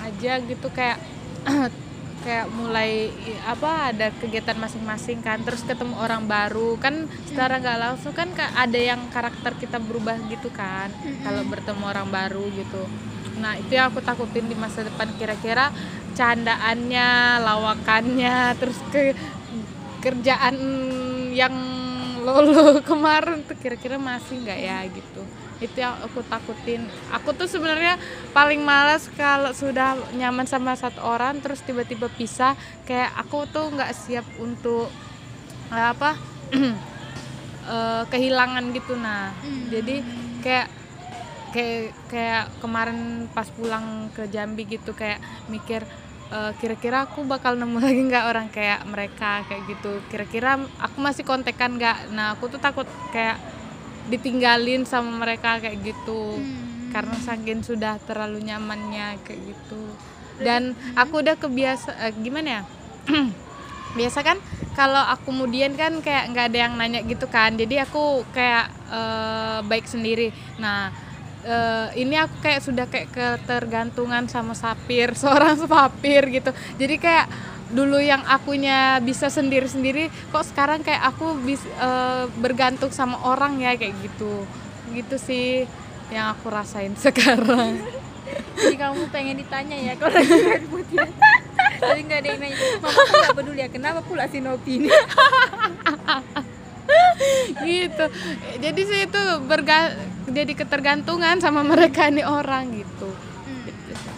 B: aja gitu kayak <clears throat> kayak mulai apa ada kegiatan masing-masing kan terus ketemu orang baru. Kan secara nggak langsung kan ka- ada yang karakter kita berubah gitu kan kalau bertemu orang baru gitu. Nah itu yang aku takutin di masa depan. Kira-kira candaannya lawakannya terus ke kerjaan yang lolo <laughs> kemarin tuh kira-kira masih nggak ya gitu itu yang aku takutin. Aku tuh sebenarnya paling malas kalau sudah nyaman sama satu orang terus tiba-tiba pisah kayak aku tuh nggak siap untuk eh, apa <clears throat> eh, kehilangan gitu nah.
A: Hmm.
B: jadi kayak kayak kayak kemarin pas pulang ke Jambi gitu kayak mikir eh, kira-kira aku bakal nemu <laughs> lagi nggak orang kayak mereka kayak gitu. Kira-kira aku masih kontekan nggak? Nah aku tuh takut kayak ditinggalin sama mereka kayak gitu.
A: Hmm.
B: karena saking sudah terlalu nyamannya kayak gitu. Dan aku udah kebiasa eh, gimana ya? <clears throat> Biasa kan kalau aku kemudian kan kayak nggak ada yang nanya gitu kan. Jadi aku kayak eh, baik sendiri. Nah eh, ini aku kayak sudah kayak ketergantungan sama sapir <laughs> seorang sapir gitu. Jadi kayak dulu yang akunya bisa sendiri-sendiri kok sekarang kayak aku bis, eh, bergantung sama orang ya kayak gitu. Gitu sih yang aku rasain <laughs> sekarang.
A: Jadi kamu pengen ditanya ya kalau lagi ribut ya tapi nggak ada yang nanya mama kan nggak peduli ya? Kenapa pula si Nopi ini? <laughs>
B: Gitu. Jadi sih itu berga jadi ketergantungan sama mereka nih orang. Gitu sih.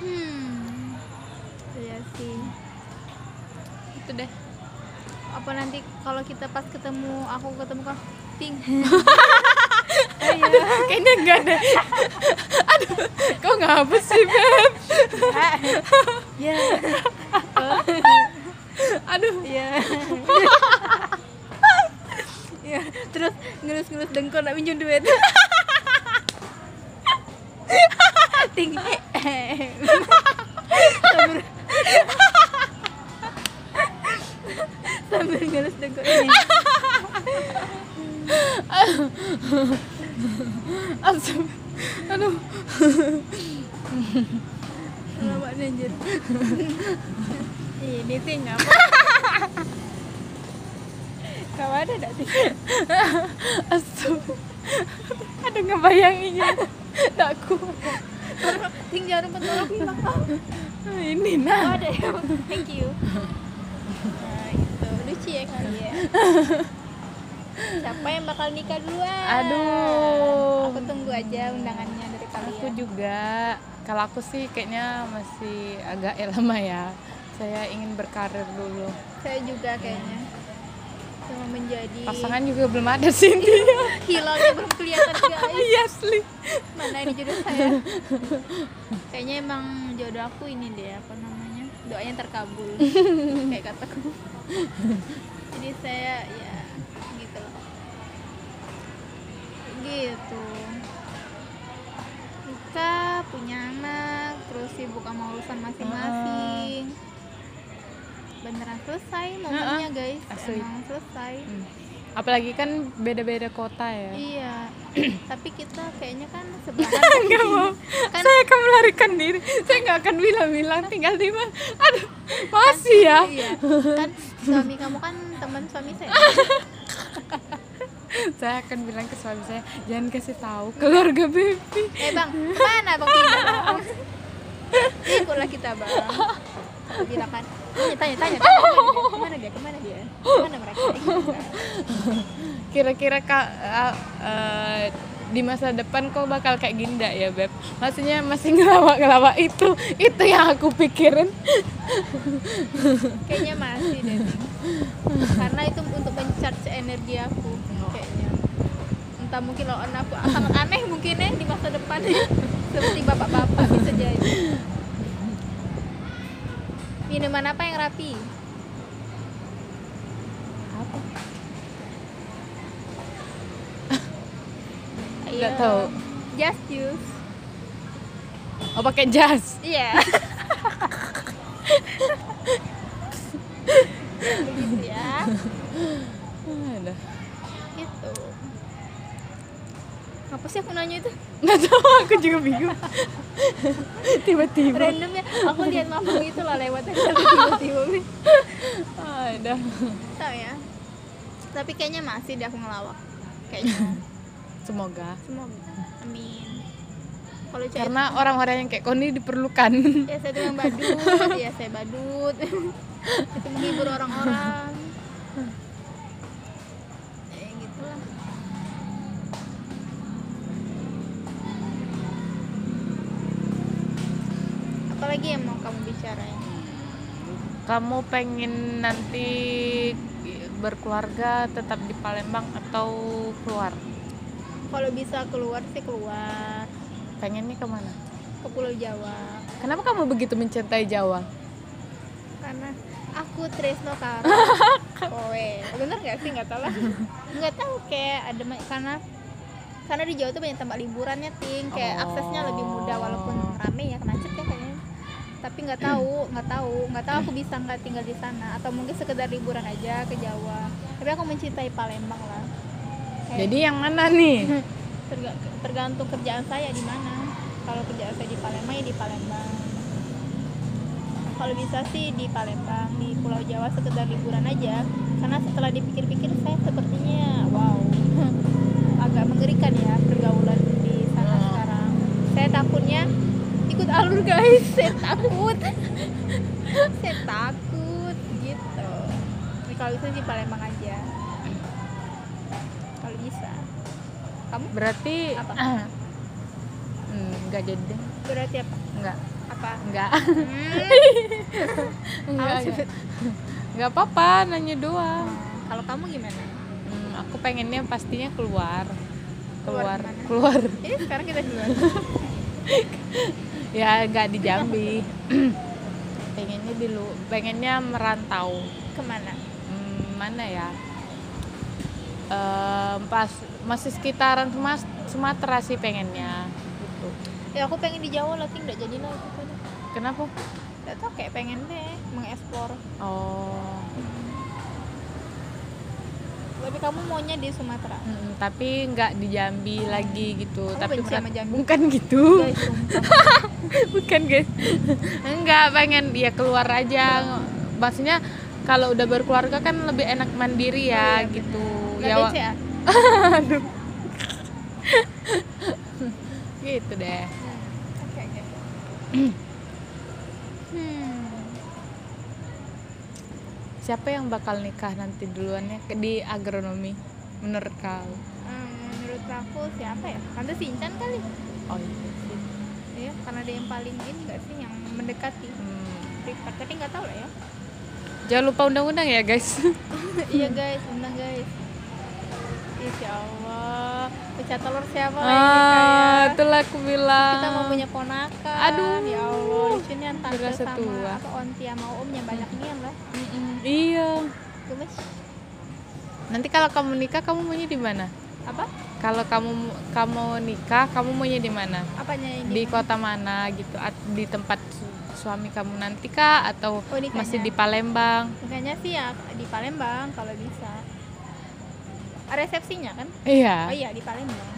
A: Hmm. Iya sih.
B: Itu deh
A: Apa nanti kalau kita pas ketemu aku ketemu kau ting. <laughs>
B: kayaknya enggak deh <laughs> aduh kok ngapa sih beb <laughs>
A: Ya.
B: aduh
A: Ya. Ya, terus ngelus-ngelus dengkul nak minjem duit. ting. Sambil sambil ngelus dengkul ini.
B: Asem. aduh
A: Lama anjir. Ini ting apa? Kau ada tak ting?
B: asem aduh ngebayanginnya tak kuat
A: Ting jangan lupa tolong bilang
B: ini
A: Oh,
B: nah
A: ada ya. Thank you. Nah, gitu. Lucu ya kali ya. <laughs> Siapa yang bakal nikah duluan?
B: Aduh.
A: Aku tunggu aja undangannya dari kalian.
B: aku juga kalau aku sih kayaknya masih agak <laughs> lama ya saya ingin berkarir dulu
A: Saya juga kayaknya. Cuma menjadi
B: pasangan juga belum ada sih intinya
A: hilalnya belum kelihatan <laughs> guys.
B: iya asli
A: Mana ini jodoh saya? Kayaknya emang jodoh aku ini deh apa namanya? Doanya terkabul. <laughs> Kayak kataku. Jadi saya ya gitu loh. Gitu. Nikah, punya anak, terus sibuk sama urusan masing-masing. Beneran selesai momennya guys.
B: Asli.
A: Emang selesai.
B: Hmm. Apalagi kan beda-beda kota ya
A: Iya. <clears throat> Tapi kita kayaknya kan sebelahan. <laughs>
B: nggak mau
A: Kan-
B: saya akan melarikan diri saya nggak akan bilang-bilang tinggal di mana aduh masih ya
A: Iya. Kan suami kamu kan teman suami saya. <laughs>
B: saya akan bilang ke suami saya jangan kasih tahu keluarga baby
A: Eh bang, mana bang pindah <laughs> bang? Kita bang. Bilang kan, tanya tanya tanya, tanya ke mana dia, ke mana dia, ke mana mereka?
B: Kira-kira kak eh, eh, di masa depan kok bakal kayak nggak ya beb? Maksudnya masih ngelawak-ngelawak itu itu yang aku pikirin.
A: Kayaknya masih deh. Karena itu untuk mencharge energi aku kayaknya. Entah mungkin lawan aku sangat aneh mungkin ya di masa depan. <laughs> Seperti bapak-bapak bisa jadi minuman apa yang rapi?
B: Apa? <laughs>
A: Ayo.
B: tahu.
A: just juice.
B: Oh pakai jas
A: iya. Begitu <laughs> ya.
B: Ada.
A: Gitu. Apa sih aku nanya itu?
B: Nggak tahu aku juga bingung <laughs> <laughs> tiba-tiba.
A: Random ya. Aku lihat mapung itu lah lewat <laughs> tiba-tiba.
B: Ada.
A: Tahu ya. Tapi kayaknya masih deh aku ngelawak. Kayaknya. <laughs>
B: Semoga.
A: Semoga. Amin. Kalau
B: karena orang-orang yang kayak Koni diperlukan.
A: Ya saya tukang badut. Ya saya badut. Itu menghibur orang-orang kamu
B: pengen nanti berkeluarga tetap di Palembang atau keluar?
A: Kalau bisa keluar sih keluar.
B: Pengennya ke mana?
A: Ke Pulau Jawa.
B: Kenapa kamu begitu mencintai Jawa?
A: Karena aku Tresno karo <laughs> kowe. Bener nggak sih? Nggak tahu lah. Nggak tahu kayak ada karena karena di Jawa tuh banyak tempat liburannya ting. Kayak
B: Oh.
A: aksesnya lebih mudah walaupun rame ya macet ya kayaknya tapi nggak tahu nggak tahu. Nggak tahu aku bisa nggak tinggal di sana. Atau mungkin sekedar liburan aja ke Jawa. Tapi aku mencintai Palembang lah. Kayak
B: jadi yang mana nih? <laughs>
A: terga- tergantung kerjaan saya di mana. Kalau kerjaan saya di Palembang ya di Palembang. Kalau bisa sih di Palembang di Pulau Jawa sekedar liburan aja. Karena setelah dipikir-pikir saya sepertinya wow <laughs> agak mengerikan ya pergaulan di sana
B: Oh.
A: sekarang. Saya takutnya ikut alur guys. Saya takut. Saya takut gitu. Tapi kalau bisa di Palembang aja. Kalau bisa. Kamu?
B: Berarti
A: Apa? <clears throat>
B: Hmm, nggak jadi deh.
A: berarti apa?
B: Nggak.
A: Apa?
B: Nggak.
A: Hmm, <laughs>
B: nggak nggak. apa-apa nanya doang.
A: Kalau kamu gimana?
B: Hmm, aku pengennya pastinya keluar.
A: Keluar
B: keluar keluar.
A: Ini sekarang kita duluan <laughs>
B: ya nggak di Jambi. <clears throat> Pengennya di lu pengennya merantau.
A: Ke mana?
B: Hmm, mana ya? Em, pas masih sekitaran Sumas- Sumatera sih pengennya gitu.
A: Ya aku pengen di Jawa lah ting nggak jadi lah
B: kenapa?
A: Nggak tau kayak pengen deh mengeksplor.
B: Oh
A: tapi kamu maunya di Sumatera?
B: Mm, tapi nggak di Jambi lagi gitu.
A: Kamu
B: tapi
A: benci sama Jambi?
B: bukan gitu.
A: guys <laughs>
B: bukan guys. Enggak pengen dia keluar aja. Maksudnya kalau udah berkeluarga kan lebih enak mandiri ya
A: iya,
B: gitu. Ya.
A: BCA
B: aduh <laughs> gitu deh.
A: Hmm, oke
B: siapa yang bakal nikah nanti duluannya di agronomi menurut kau?
A: Hmm, menurut aku siapa ya? Tante Sinchan kali.
B: Oh iya sih.
A: ya karena dia yang paling ini nggak sih yang mendekati.
B: Hmm.
A: Privat tapi nggak tahu lah ya.
B: Jangan lupa undang-undang ya guys. <laughs>
A: Iya guys undang guys Insya Allah pecah telur siapa lagi
B: ah
A: kayak
B: itulah aku bilang.
A: Kita mau punya ponakan.
B: Aduh.
A: ya Allah lucunya tante
B: Berasa
A: sama
B: tua.
A: apa onti sama omnya banyak nian lah
B: Mm-mm. iya.
A: Gemes.
B: Nanti kalau kamu nikah kamu maunya di mana?
A: Apa?
B: Kalau kamu kamu nikah kamu maunya di mana?
A: Apanya yang
B: di kota mana gitu di tempat su- suami kamu nanti kah atau
A: Oh, nikahnya.
B: masih di Palembang?
A: Nikahnya sih ya di Palembang kalau bisa resepsinya kan?
B: Iya.
A: Oh iya di Palembang.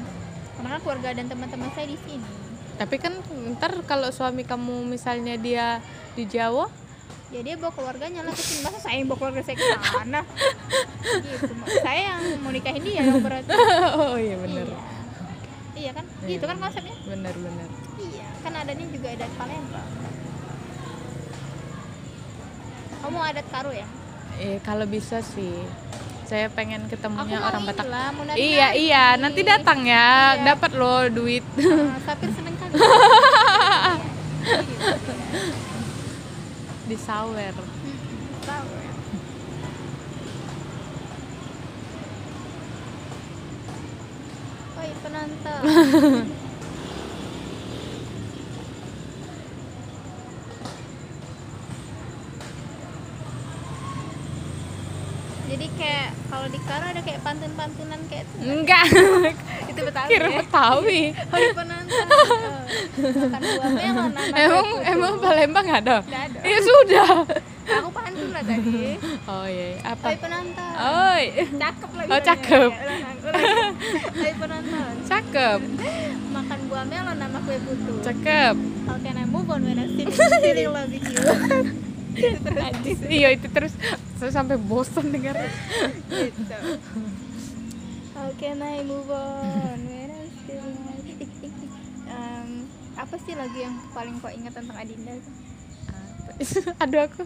A: Karena kan keluarga dan teman-teman saya di sini.
B: Tapi kan ntar kalau suami kamu misalnya dia di Jawa?
A: Ya dia bawa keluarganya lah ke sini masa saya yang bawa keluarga saya ke sana? Gitu. Saya yang mau nikahin dia yang berarti. <laughs>
B: Oh iya bener.
A: Iya. Iya kan?
B: Iya.
A: gitu kan konsepnya?
B: Bener bener.
A: Iya kan adanya juga adat Palembang. Kamu adat karo ya?
B: Eh kalau bisa sih saya pengen ketemunya
A: Aku
B: orang Batak.
A: lah,
B: iya iya nanti datang ya.
A: Iya.
B: dapat loh duit.
A: Nah, tapi seneng <laughs> kan
B: di sawer
A: oh penonton. <laughs> kayak itu.
B: enggak <laughs>
A: Itu Betawi
B: kira
A: ya.
B: Betawi
A: Oi. Oh, Makan buah melon
B: emang emang Palembang ada ya sudah
A: Aku pantun lah tadi.
B: oh iya apa
A: Oi penonton.
B: oi
A: Cakep lagi.
B: Oh, cakep.
A: Ya, ulang, ulang. Oi penonton.
B: cakep
A: Makan buah melon nama kue putu.
B: cakep
A: How can I move on when you?
B: Najis. iya itu terus saya sampai bosan dengar
A: gitu. Can I move on when I'm still? Em, <laughs> apa sih lagu yang paling kau ingat tentang Adinda? <laughs>
B: aduh aku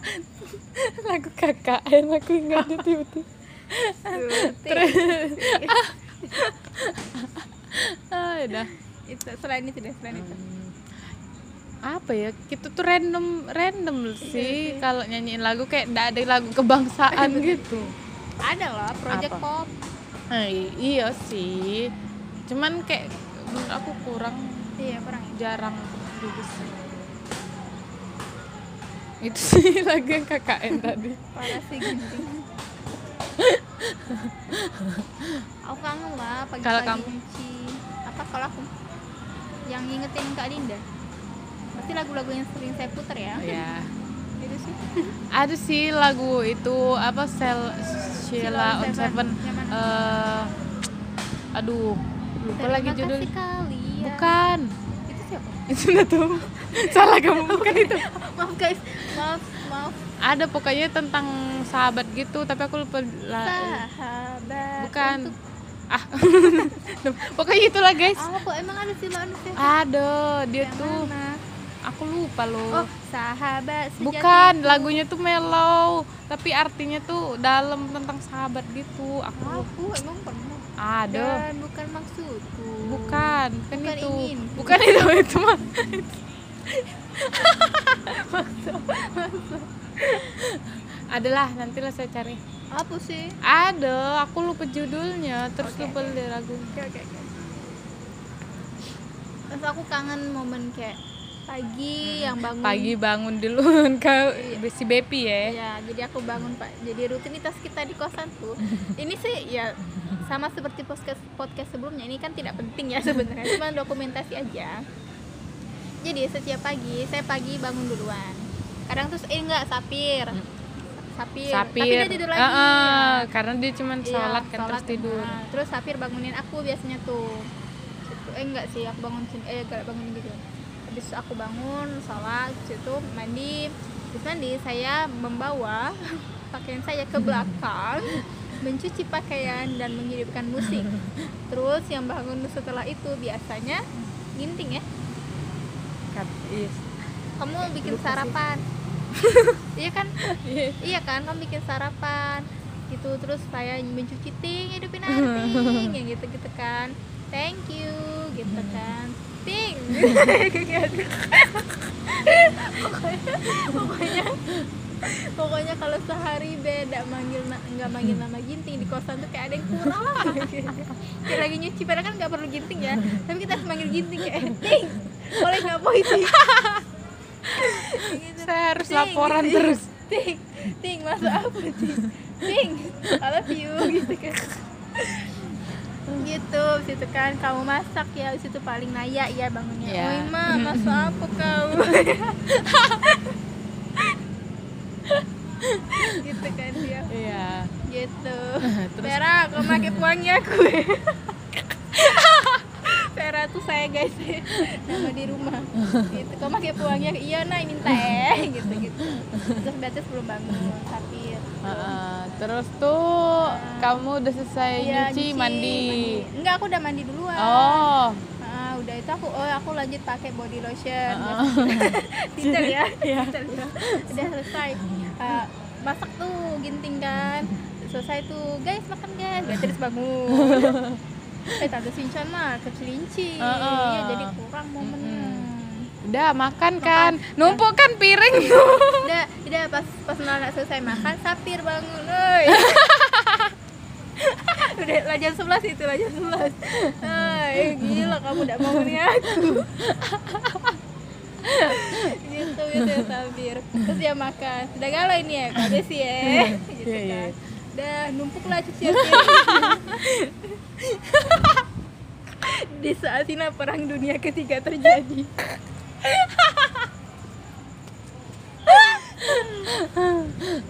B: <laughs> lagu KKN aku ingatnya tiba-tiba
A: Terus
B: ah udah
A: itu selain itu deh selain itu.
B: apa ya kita tuh random random sih
A: sih.
B: kalau nyanyiin lagu kayak nggak ada lagu kebangsaan gitu
A: Ada loh project
B: Apa?
A: pop.
B: Eh, iya sih cuman kayak menurut aku kurang
A: Iya kurang. ya.
B: jarang gitu sih itu <laughs> sih lagu yang KKN tadi
A: Parah sih ginting. aku kangen lah pagi-pagi
B: Kalau kamu?
A: nyuci. Apa kalau aku yang ngingetin Kak Dinda? Pasti lagu-lagu yang sering saya putar ya.
B: ya <laughs>
A: Itu sih.
B: ada sih lagu itu apa sel Sheila on Seven
A: Yang
B: eh aduh lupa lagi judul
A: kasih kalian.
B: bukan
A: Itu siapa?
B: itu tuh salah kamu bukan itu <laughs>
A: maaf guys, maaf, maaf.
B: ada pokoknya tentang sahabat gitu tapi aku lupa
A: Sahabat.
B: bukan
A: untuk-
B: ah <laughs> pokoknya itulah guys
A: Apa? Emang ada sih manusia?
B: ada dia
A: Yang
B: tuh
A: mana?
B: Aku lupa loh
A: Oh, sahabat sejati.
B: bukan lagunya tuh mellow tapi artinya tuh dalam tentang sahabat gitu aku
A: Aku emang pernah.
B: ada
A: Dan bukan maksudku.
B: bukan kan
A: Bukan
B: itu
A: ingin.
B: bukan itu <laughs> itu mah <laughs> adalah nantilah saya cari
A: Apa sih?
B: ada aku lupa judulnya terus
A: Oke.
B: lupa lagu
A: Oke oke oke. Terus aku kangen momen kayak pagi yang bangun.
B: pagi bangun duluan <laughs> kau
A: Iya.
B: si Bepi ya
A: Ya, jadi aku bangun pak. Jadi rutinitas kita di kosan tuh. <laughs> ini sih ya sama seperti podcast podcast sebelumnya. Ini kan tidak penting ya <laughs> sebenarnya, cuma dokumentasi aja. Jadi setiap pagi saya pagi bangun duluan. Kadang terus eh enggak sapir. Sapir. Tapi
B: Sapir
A: dia tidur lagi.
B: Ah, ah,
A: ya.
B: karena dia cuma
A: Iya,
B: sholat kan
A: sholat.
B: terus tidur
A: Nah, terus Sapir bangunin aku biasanya tuh Situ- eh enggak sih aku bangun eh enggak bangunin gitu habis aku bangun sholat situ mandi. Habis mandi saya membawa <laughs> pakaian saya ke belakang <laughs> mencuci pakaian dan menghidupkan musik. <laughs> Terus yang bangun setelah itu biasanya ginting ya.
B: Iya.
A: kamu bikin sarapan. Iya kan? Iya. Kan? Kamu bikin sarapan. Gitu terus saya mencuci ting hidupin ting yang gitu gitu kan. Thank you gitu kan ting. Pokoknya <laughs> pokoknya pokoknya kalau sehari beda manggil nggak manggil nama ginting di kosan tuh kayak ada yang kurang lah. Kayak lagi nyuci padahal kan nggak perlu ginting ya. Tapi kita harus manggil ginting kayak ting boleh nggak boy ting gitu.
B: saya harus
A: Ting,
B: laporan
A: gitu.
B: terus.
A: Ting ting masuk apa ting? Ting I love you gitu kan gitu situ kan kamu masak ya situ paling naya ya bangunnya.
B: Ya.
A: Oi ma masak apa kau <laughs> gitu kan dia.
B: Iya.
A: Gitu. <laughs>
B: Terus-
A: Vera kau pakai pewangi aku. <laughs> Vera tuh saya guys. Nama di rumah. Gitu. Kau pakai aku iya nah minta eh gitu gitu. Terus berarti sebelum bangun sapir
B: Terus tuh kamu udah selesai
A: Iya,
B: nyuci, mandi.
A: enggak aku udah mandi duluan.
B: Oh,
A: Ah, udah itu aku oh aku lanjut pakai body lotion.
B: Heeh. <laughs>
A: detail ya <laughs>
B: Iya.
A: detail ya. udah selesai. Ah, masak tuh ginting kan. Selesai tuh guys makan guys. Gak terus bangun. <laughs> Eh tante Sinchan mah kekelinci
B: Heeh.
A: iya jadi kurang momennya
B: udah makan kan. Numpuk kan piring. Tuh. <laughs>
A: udah udah pas pas Nana selesai makan sapir bangun oi. <laughs> Udah lah jam 11 itu lah jam 11 oi eh gila kamu udah mau aku. <laughs> Gitu gitu ya Sabir. Terus dia makan. Udah galau ini ya kak Desi ya. Gitu
B: Iya, iya.
A: kan udah numpuk lah piring di saat ini perang dunia ketiga terjadi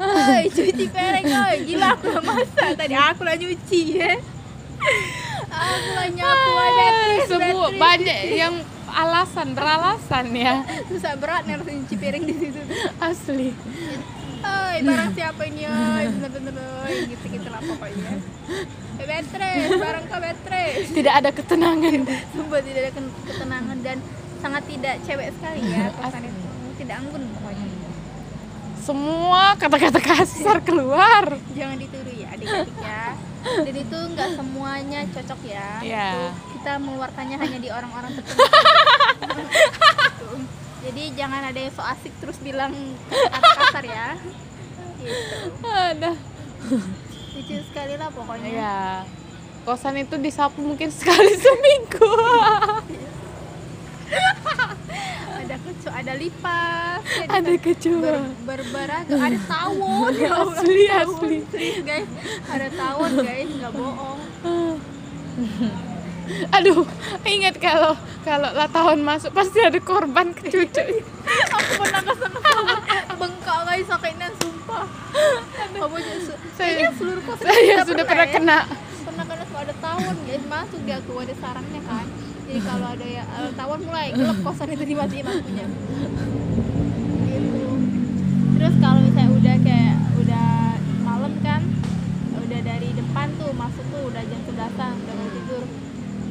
A: Oi, cuci piring oi. Gila aku lah masak tadi aku lah nyuci ya. Aku lah nyapu ada
B: semua banyak yang alasan beralasan ya
A: susah berat nih harus nyuci piring di situ.
B: asli
A: Oi, barang siapa ini oi? Bener-bener oi, gitu-gitu lah pokoknya. Eh, Beatrice, barang kau Beatrice.
B: tidak ada ketenangan
A: Sumpah tidak ada ketenangan dan sangat tidak cewek sekali ya <laughs> kosan itu. Tidak anggun pokoknya.
B: semua kata-kata kasar <laughs> keluar.
A: Jangan ditiru ya adik-adik ya. Dan itu nggak semuanya cocok ya.
B: Iya.
A: Itu kita mengeluarkannya hanya di orang-orang tertentu. Gitu. <laughs> jadi jangan ada yang so asik terus bilang kata kasar ya. Gitu.
B: Ada
A: lucu sekali lah pokoknya.
B: Ya kosan itu disapu mungkin sekali seminggu <laughs>
A: ada kecu ada lipas ya,
B: ada
A: ber,
B: kecoa
A: berberagam ada tawon. <laughs> Ya
B: asli
A: tawon.
B: asli.
A: Serius, guys. Ada tawon guys nggak bohong. <laughs>
B: Aduh ingat kalau kalau latawan masuk pasti ada korban kecucu
A: aku pernah tawon bengkak guys sakitnya sumpah. Kamu kayaknya seluruh kosan
B: saya sudah pernah
A: ya.
B: kena.
A: Pernah kena ada tawon guys masuk dia tuh ada sarangnya kan jadi kalau ada ya ada tawon mulai gelap kosan itu dimatiin lampunya. Gitu. Terus kalau misalnya udah kayak udah malam kan udah dari depan tuh masuk tuh udah jam sebelasan udah mau tidur.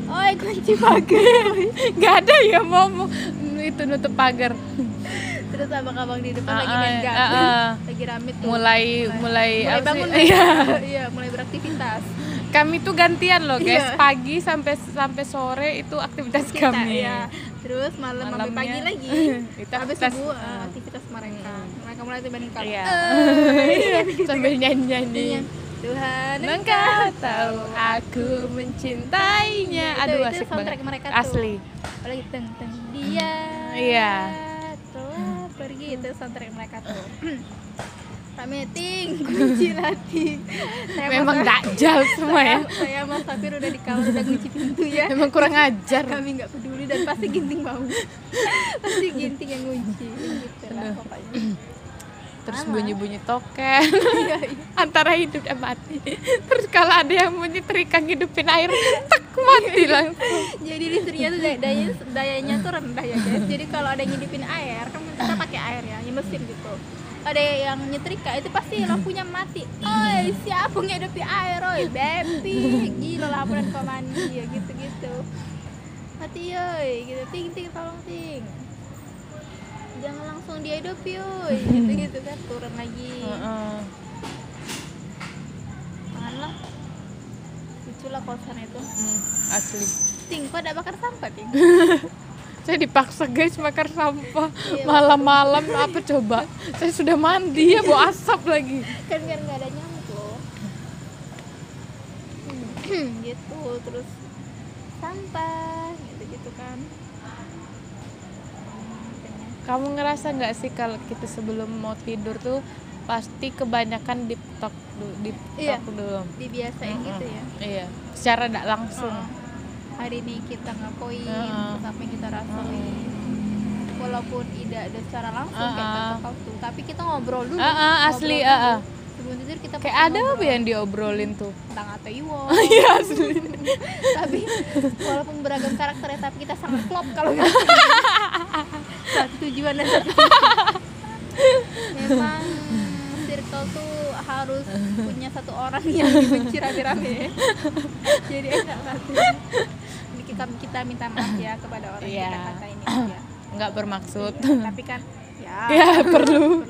A: Oi kunci pagar. <laughs>
B: Nggak ada ya mau itu nutup pagar.
A: Terus abang-abang di depan lagi main
B: ah.
A: lagi rame tuh.
B: Mulai mulai
A: mulai
B: sih?
A: bangun
B: Iya. <laughs>
A: iya mulai beraktivitas
B: kami tuh gantian loh guys.
A: Iya.
B: pagi sampai sampai sore itu aktivitas
A: kita
B: kami.
A: ya terus malam sampai pagi lagi. <laughs>
B: itu
A: habis
B: aktivitas-
A: subuh eh, aktivitas mereka. Mereka mulai banding kalau
B: Iya.
A: gitu <laughs>
B: sambil nyanyi
A: Iya.
B: nyanyi
A: Tuhan
B: Engkau. Tahu aku mencintainya.
A: Itu-
B: aduh
A: itu
B: asik banget.
A: mereka tuh.
B: asli.
A: Apalagi teng teng dia
B: Iya.
A: telah pergi. Itu soundtrack mereka tuh <clears throat> Rame ting, <laughs> kunci latih. Saya
B: memang dakjal semua ya <laughs>
A: Saya, saya Mas Safir udah di kamar udah kunci pintu ya.
B: memang kurang ajar
A: Kami nggak peduli dan pasti ginting mau. <laughs> pasti ginting yang kunci gitu lah pokoknya.
B: terus bunyi-bunyi token
A: Iya, iya.
B: antara hidup dan mati terus kalau ada yang mau nyetrika ngidupin air tek mati langsung
A: Jadi listriknya tuh daya, dayanya, dayanya tuh rendah ya guys. Jadi kalau ada yang ngidupin air, kan kita pakai air ya, mesin gitu. Ada yang nyetrika itu pasti lampunya mati. Oi, siapa ngidupin air, oi, baby. Gila laporan kau mandi ya gitu-gitu. Mati oi, gitu. Ting ting tolong ting. Jangan langsung dihidupi oi, <laughs> gitu-gitu kan turun lagi. Janganlah. Lucu lah kosan itu.
B: Hmm, asli
A: Ting, kok ada bakar sampah, Ting? <laughs>
B: saya dipaksa guys bakar sampah
A: Iya,
B: malam-malam. Apa coba? Saya sudah mandi ya bawa asap lagi.
A: Kan biar nggak ada nyamuk loh. Gitu terus sampah gitu gitu kan. Hmm,
B: kamu ngerasa nggak sih kalau kita sebelum mau tidur tuh pasti kebanyakan deep talk du- deep
A: Iya.
B: talk dulu?
A: dibiasain gitu ya.
B: Iya secara tidak langsung.
A: Heeh. Hari ini kita
B: Heeh.
A: terus apa yang kita rasain. Walaupun tidak ada secara langsung kayak
B: Heeh.
A: kata kau tuh tapi kita ngobrol dulu.
B: Ah, asli,
A: Ngobrol
B: ah,
A: dulu. sebelum tidur kita
B: kayak ada
A: ngobrol.
B: apa yang diobrolin tuh?
A: Tentang atau <laughs> Iwo
B: iya asli. <laughs>
A: Tapi walaupun beragam karakternya tapi kita sangat klop kalau nggak <laughs> satu tujuan dan satu memang circle tuh harus punya satu orang yang dibenci rame-rame. Jadi enak banget Kita, kita minta maaf ya kepada orang yang
B: Iya.
A: kita kata ini <clears throat> ya.
B: nggak bermaksud
A: tapi kan ya, <laughs>
B: ya perlu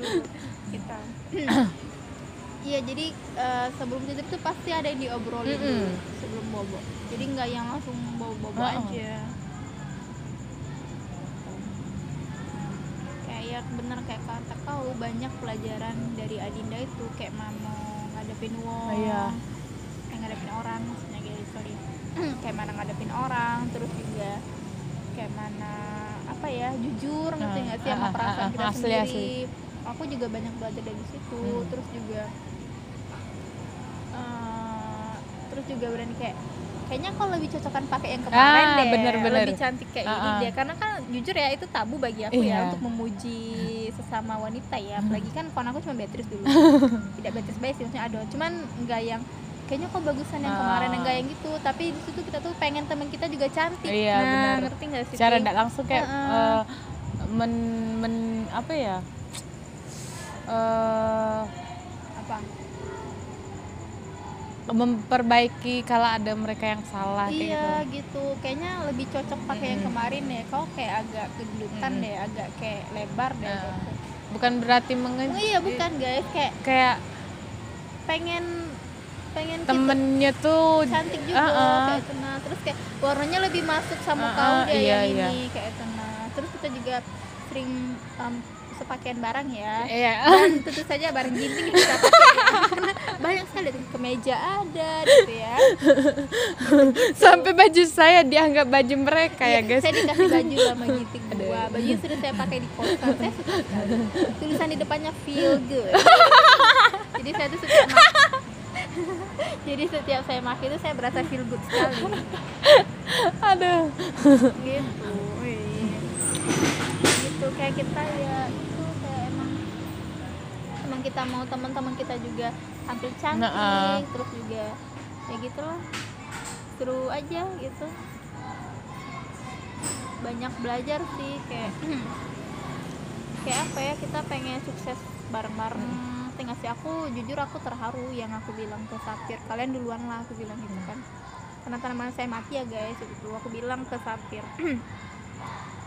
A: kita <laughs> <clears throat> Iya jadi eh, sebelum tidur tuh pasti ada yang diobrolin
B: Mm-mm.
A: dulu sebelum bobo. Jadi nggak yang langsung bobo-bobo
B: Oh.
A: aja. Kayak bener kayak kata kau banyak pelajaran dari Adinda itu kayak mamo ngadepin wong,
B: Iya.
A: kayak ngadepin orang. Kayak kayak mana ngadepin orang terus juga kayak mana apa ya jujur ngerti
B: Ah,
A: nggak sih sama
B: ah, ah,
A: perasaan kita
B: asli,
A: sendiri
B: asli.
A: aku juga banyak belajar dari situ
B: Hmm.
A: terus juga eh, terus juga berani kayak kayaknya kalau lebih cocokan pakai yang kemarin
B: Ah,
A: deh
B: bener, bener.
A: lebih cantik kayak ini
B: Ah, ah.
A: dia karena kan jujur ya itu tabu bagi aku ya
B: Iya.
A: untuk memuji sesama wanita ya apalagi kan kon aku cuma Beatrice dulu <laughs> tidak Beatrice baik sih maksudnya ada cuman enggak yang kayaknya kok bagusan yang kemarin
B: Ah.
A: enggak yang gitu tapi di situ kita tuh pengen teman kita juga cantik
B: Iya,
A: nah
B: bener.
A: ngerti nggak sih Pri?
B: tidak langsung kayak
A: Heeh.
B: eh, men, men apa ya eh
A: apa
B: memperbaiki kalau ada mereka yang salah kayak
A: iya
B: gitu.
A: gitu kayaknya lebih cocok pakai yang
B: Mm-mm.
A: kemarin deh kau kayak agak kegelutan
B: Mm-mm.
A: deh agak kayak lebar deh
B: Ah.
A: gitu.
B: bukan berarti
A: oh
B: mengen
A: iya bukan guys kayak
B: kayak
A: pengen pengen kita
B: temennya tuh
A: cantik juga
B: Ah, ah.
A: kayak itu nah terus kayak warnanya lebih masuk sama
B: Ah,
A: kau
B: ah,
A: deh
B: iya,
A: yang
B: iya.
A: ini kayak itu nah terus kita juga sering um, sepakaian barang ya.
B: Iya.
A: dan tentu saja barang ginting yang kita pakai. Ya. karena banyak sekali kemeja ada gitu ya.
B: Sampai baju saya dianggap baju mereka ya
A: Iya,
B: guys.
A: saya dikasih baju sama ginting dua. Baju sudah saya pakai di kosan saya suka sekali. Tulisan di depannya feel good. Jadi saya tuh ma- <laughs> jadi setiap saya pakai itu saya berasa feel good sekali. <laughs>
B: Aduh.
A: Gitu gitu kayak kita ya itu kayak emang emang kita mau teman-teman kita juga tampil cantik
B: Nah, ah.
A: terus juga ya gitulah. Seru aja gitu. Banyak belajar sih kayak <clears throat> kayak apa ya kita pengen sukses bareng-bareng Tengah sih? Aku jujur aku terharu yang aku bilang ke Sapir kalian duluan lah aku bilang gitu kan. Karena tanaman saya mati ya guys itu aku bilang ke Sapir <clears throat>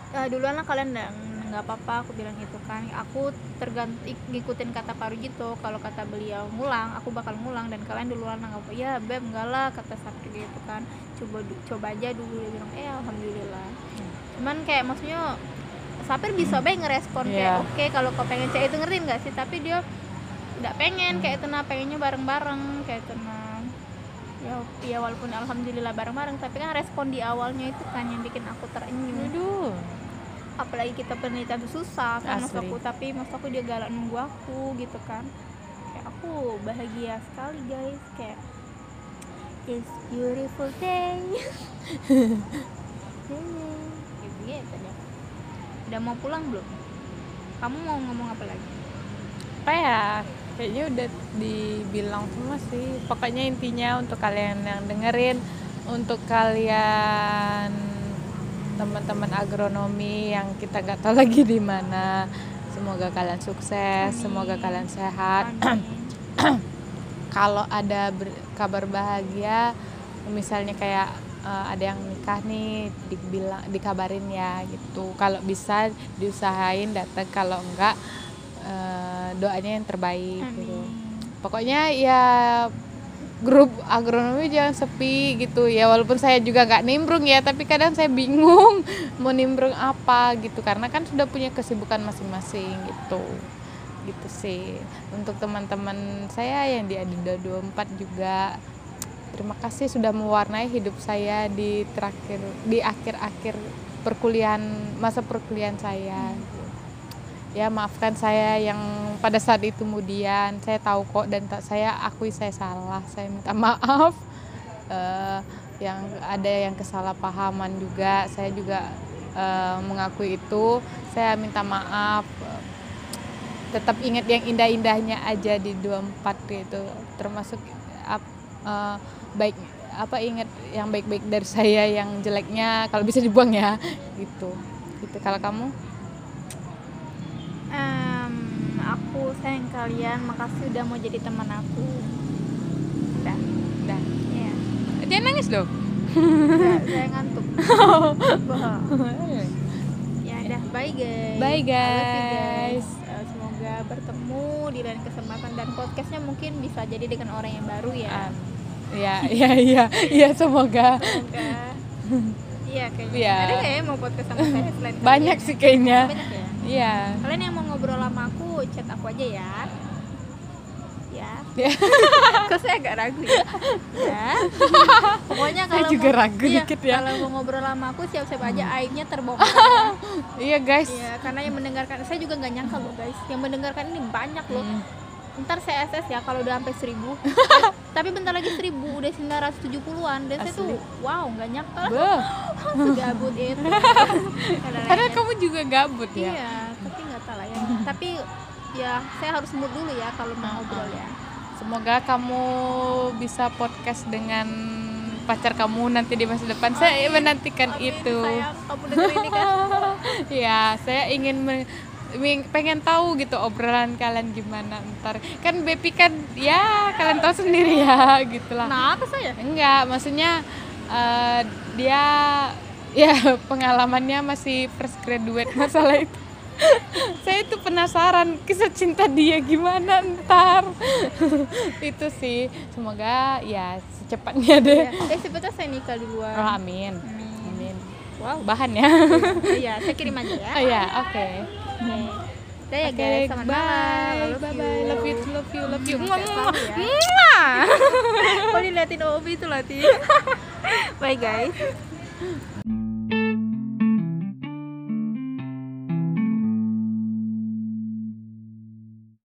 A: "Eh, duluan lah kalian nggak apa-apa aku bilang gitu kan. Aku tergantung ngikutin kata Paru gitu kalau kata beliau ngulang aku bakal ngulang dan kalian duluan nggak apa ya beb enggak lah kata Sapir gitu kan. Coba coba aja dulu dia bilang. Eh alhamdulillah. Cuman kayak maksudnya Sapir bisa baik ngerespon kayak
B: Iya.
A: oke kalau kau pengen cek itu ngerti nggak sih? Tapi dia nggak pengen kayak itu nah pengennya bareng-bareng kayak itu nah ya ya walaupun alhamdulillah bareng-bareng tapi kan respon di awalnya itu kan yang bikin aku terenyuh.
B: Aduh
A: apalagi kita penelitian tuh susah kan
B: Asli.
A: aku tapi maksud aku dia galak nunggu aku gitu kan. Kayak aku bahagia sekali guys. Kayak it's beautiful day. Gitu gitu deh udah mau pulang belum? Kamu mau ngomong apa lagi?
B: Apa ya kayaknya udah dibilang semua sih. Pokoknya intinya untuk kalian yang dengerin untuk kalian teman-teman agronomi yang kita nggak tahu <laughs> lagi di mana semoga kalian sukses
A: Amin.
B: semoga kalian sehat. <clears throat> Kalau ada ber- kabar bahagia misalnya kayak eh, ada yang nikah nih dibilang dikabarin ya gitu. Kalau bisa diusahain datang kalau enggak doanya yang terbaik gitu.
A: Amin.
B: pokoknya ya grup agronomi jangan sepi gitu ya walaupun saya juga nggak nimbrung ya tapi kadang saya bingung <laughs> mau nimbrung apa gitu karena kan sudah punya kesibukan masing-masing gitu. Gitu sih. Untuk teman-teman saya yang di Adida 24 juga terima kasih sudah mewarnai hidup saya di terakhir di akhir-akhir perkuliahan masa perkuliahan saya ya maafkan saya yang pada saat itu kemudian. Saya tahu kok dan tak saya akui saya salah. Saya minta <laughs> maaf. Eh, yang ada yang kesalahpahaman juga. Saya juga eh, mengakui itu. Saya minta maaf. Tetap ingat yang indah-indahnya aja di 24 gitu termasuk eh, baik apa ingat yang baik-baik dari <laughs> saya yang jeleknya kalau bisa dibuang ya. Gitu. Gitu. Kalau kamu
A: Em, aku sayang kalian makasih udah mau jadi teman aku.
B: Udah. Udah.
A: Ya
B: jangan nangis dong
A: saya, saya ngantuk. <laughs> Ya udah bye guys.
B: Bye, guys.
A: Eh, semoga bertemu di lain kesempatan dan podcastnya mungkin bisa jadi dengan orang yang baru ya.
B: Ya ya ya ya semoga.
A: Semoga. <laughs> Iya kayaknya.
B: Iya.
A: ada nggak ya mau podcast sama saya selain
B: banyak
A: kalian?
B: sih kayaknya.
A: Banyak ya
B: iya
A: kalian yang mau ngobrol sama aku chat aku aja ya ya
B: Ya. <laughs>
A: Kok saya agak ragu ya? ya. Pokoknya
B: Saya
A: kalau
B: juga
A: mau-
B: ragu
A: iya,
B: dikit ya.
A: Kalau mau ngobrol sama aku siap-siap aja aibnya terbongkar. <laughs>
B: iya guys
A: Iya, karena yang mendengarkan saya juga nggak nyangka loh guys. Yang mendengarkan ini banyak loh.
B: Hmm.
A: Ntar saya SS ya kalau udah sampai 1000 <laughs> Tapi bentar lagi 1000 udah 970-an dan saya tuh wow nggak nyangka <laughs> segabut itu.
B: karena kamu juga gabut ya
A: Iya, tapi nggak tahu lah ya. tapi ya saya harus mood dulu ya kalau mau ngobrol ya.
B: Semoga kamu bisa podcast dengan pacar kamu nanti di masa depan. Saya menantikan itu.
A: Sayang, kamu ini kan? <laughs>
B: ya, saya ingin pengen tahu gitu obrolan kalian gimana ntar. Kan Bepi kan ya kalian tahu sendiri ya gitulah.
A: Nah, apa saya?
B: Enggak, maksudnya eh, dia <laughs> ya pengalamannya masih fresh graduate masalah itu. <laughs> saya itu penasaran kisah cinta dia gimana ntar <laughs> itu sih semoga ya secepatnya deh
A: Ya, eh sebetulnya saya nikah duluan.
B: oh, amin
A: Amin.
B: amin
A: Wow.
B: bahan ya
A: Iya, saya kirim aja ya.
B: oh ya oke
A: Oke. Udah ya guys, selamat malam.
B: bye
A: Love
B: bye
A: you.
B: bye love you love you love you
A: selalu ya.
B: Mwah. <laughs>
A: Kok diliatin Obi itu latih. Bye guys.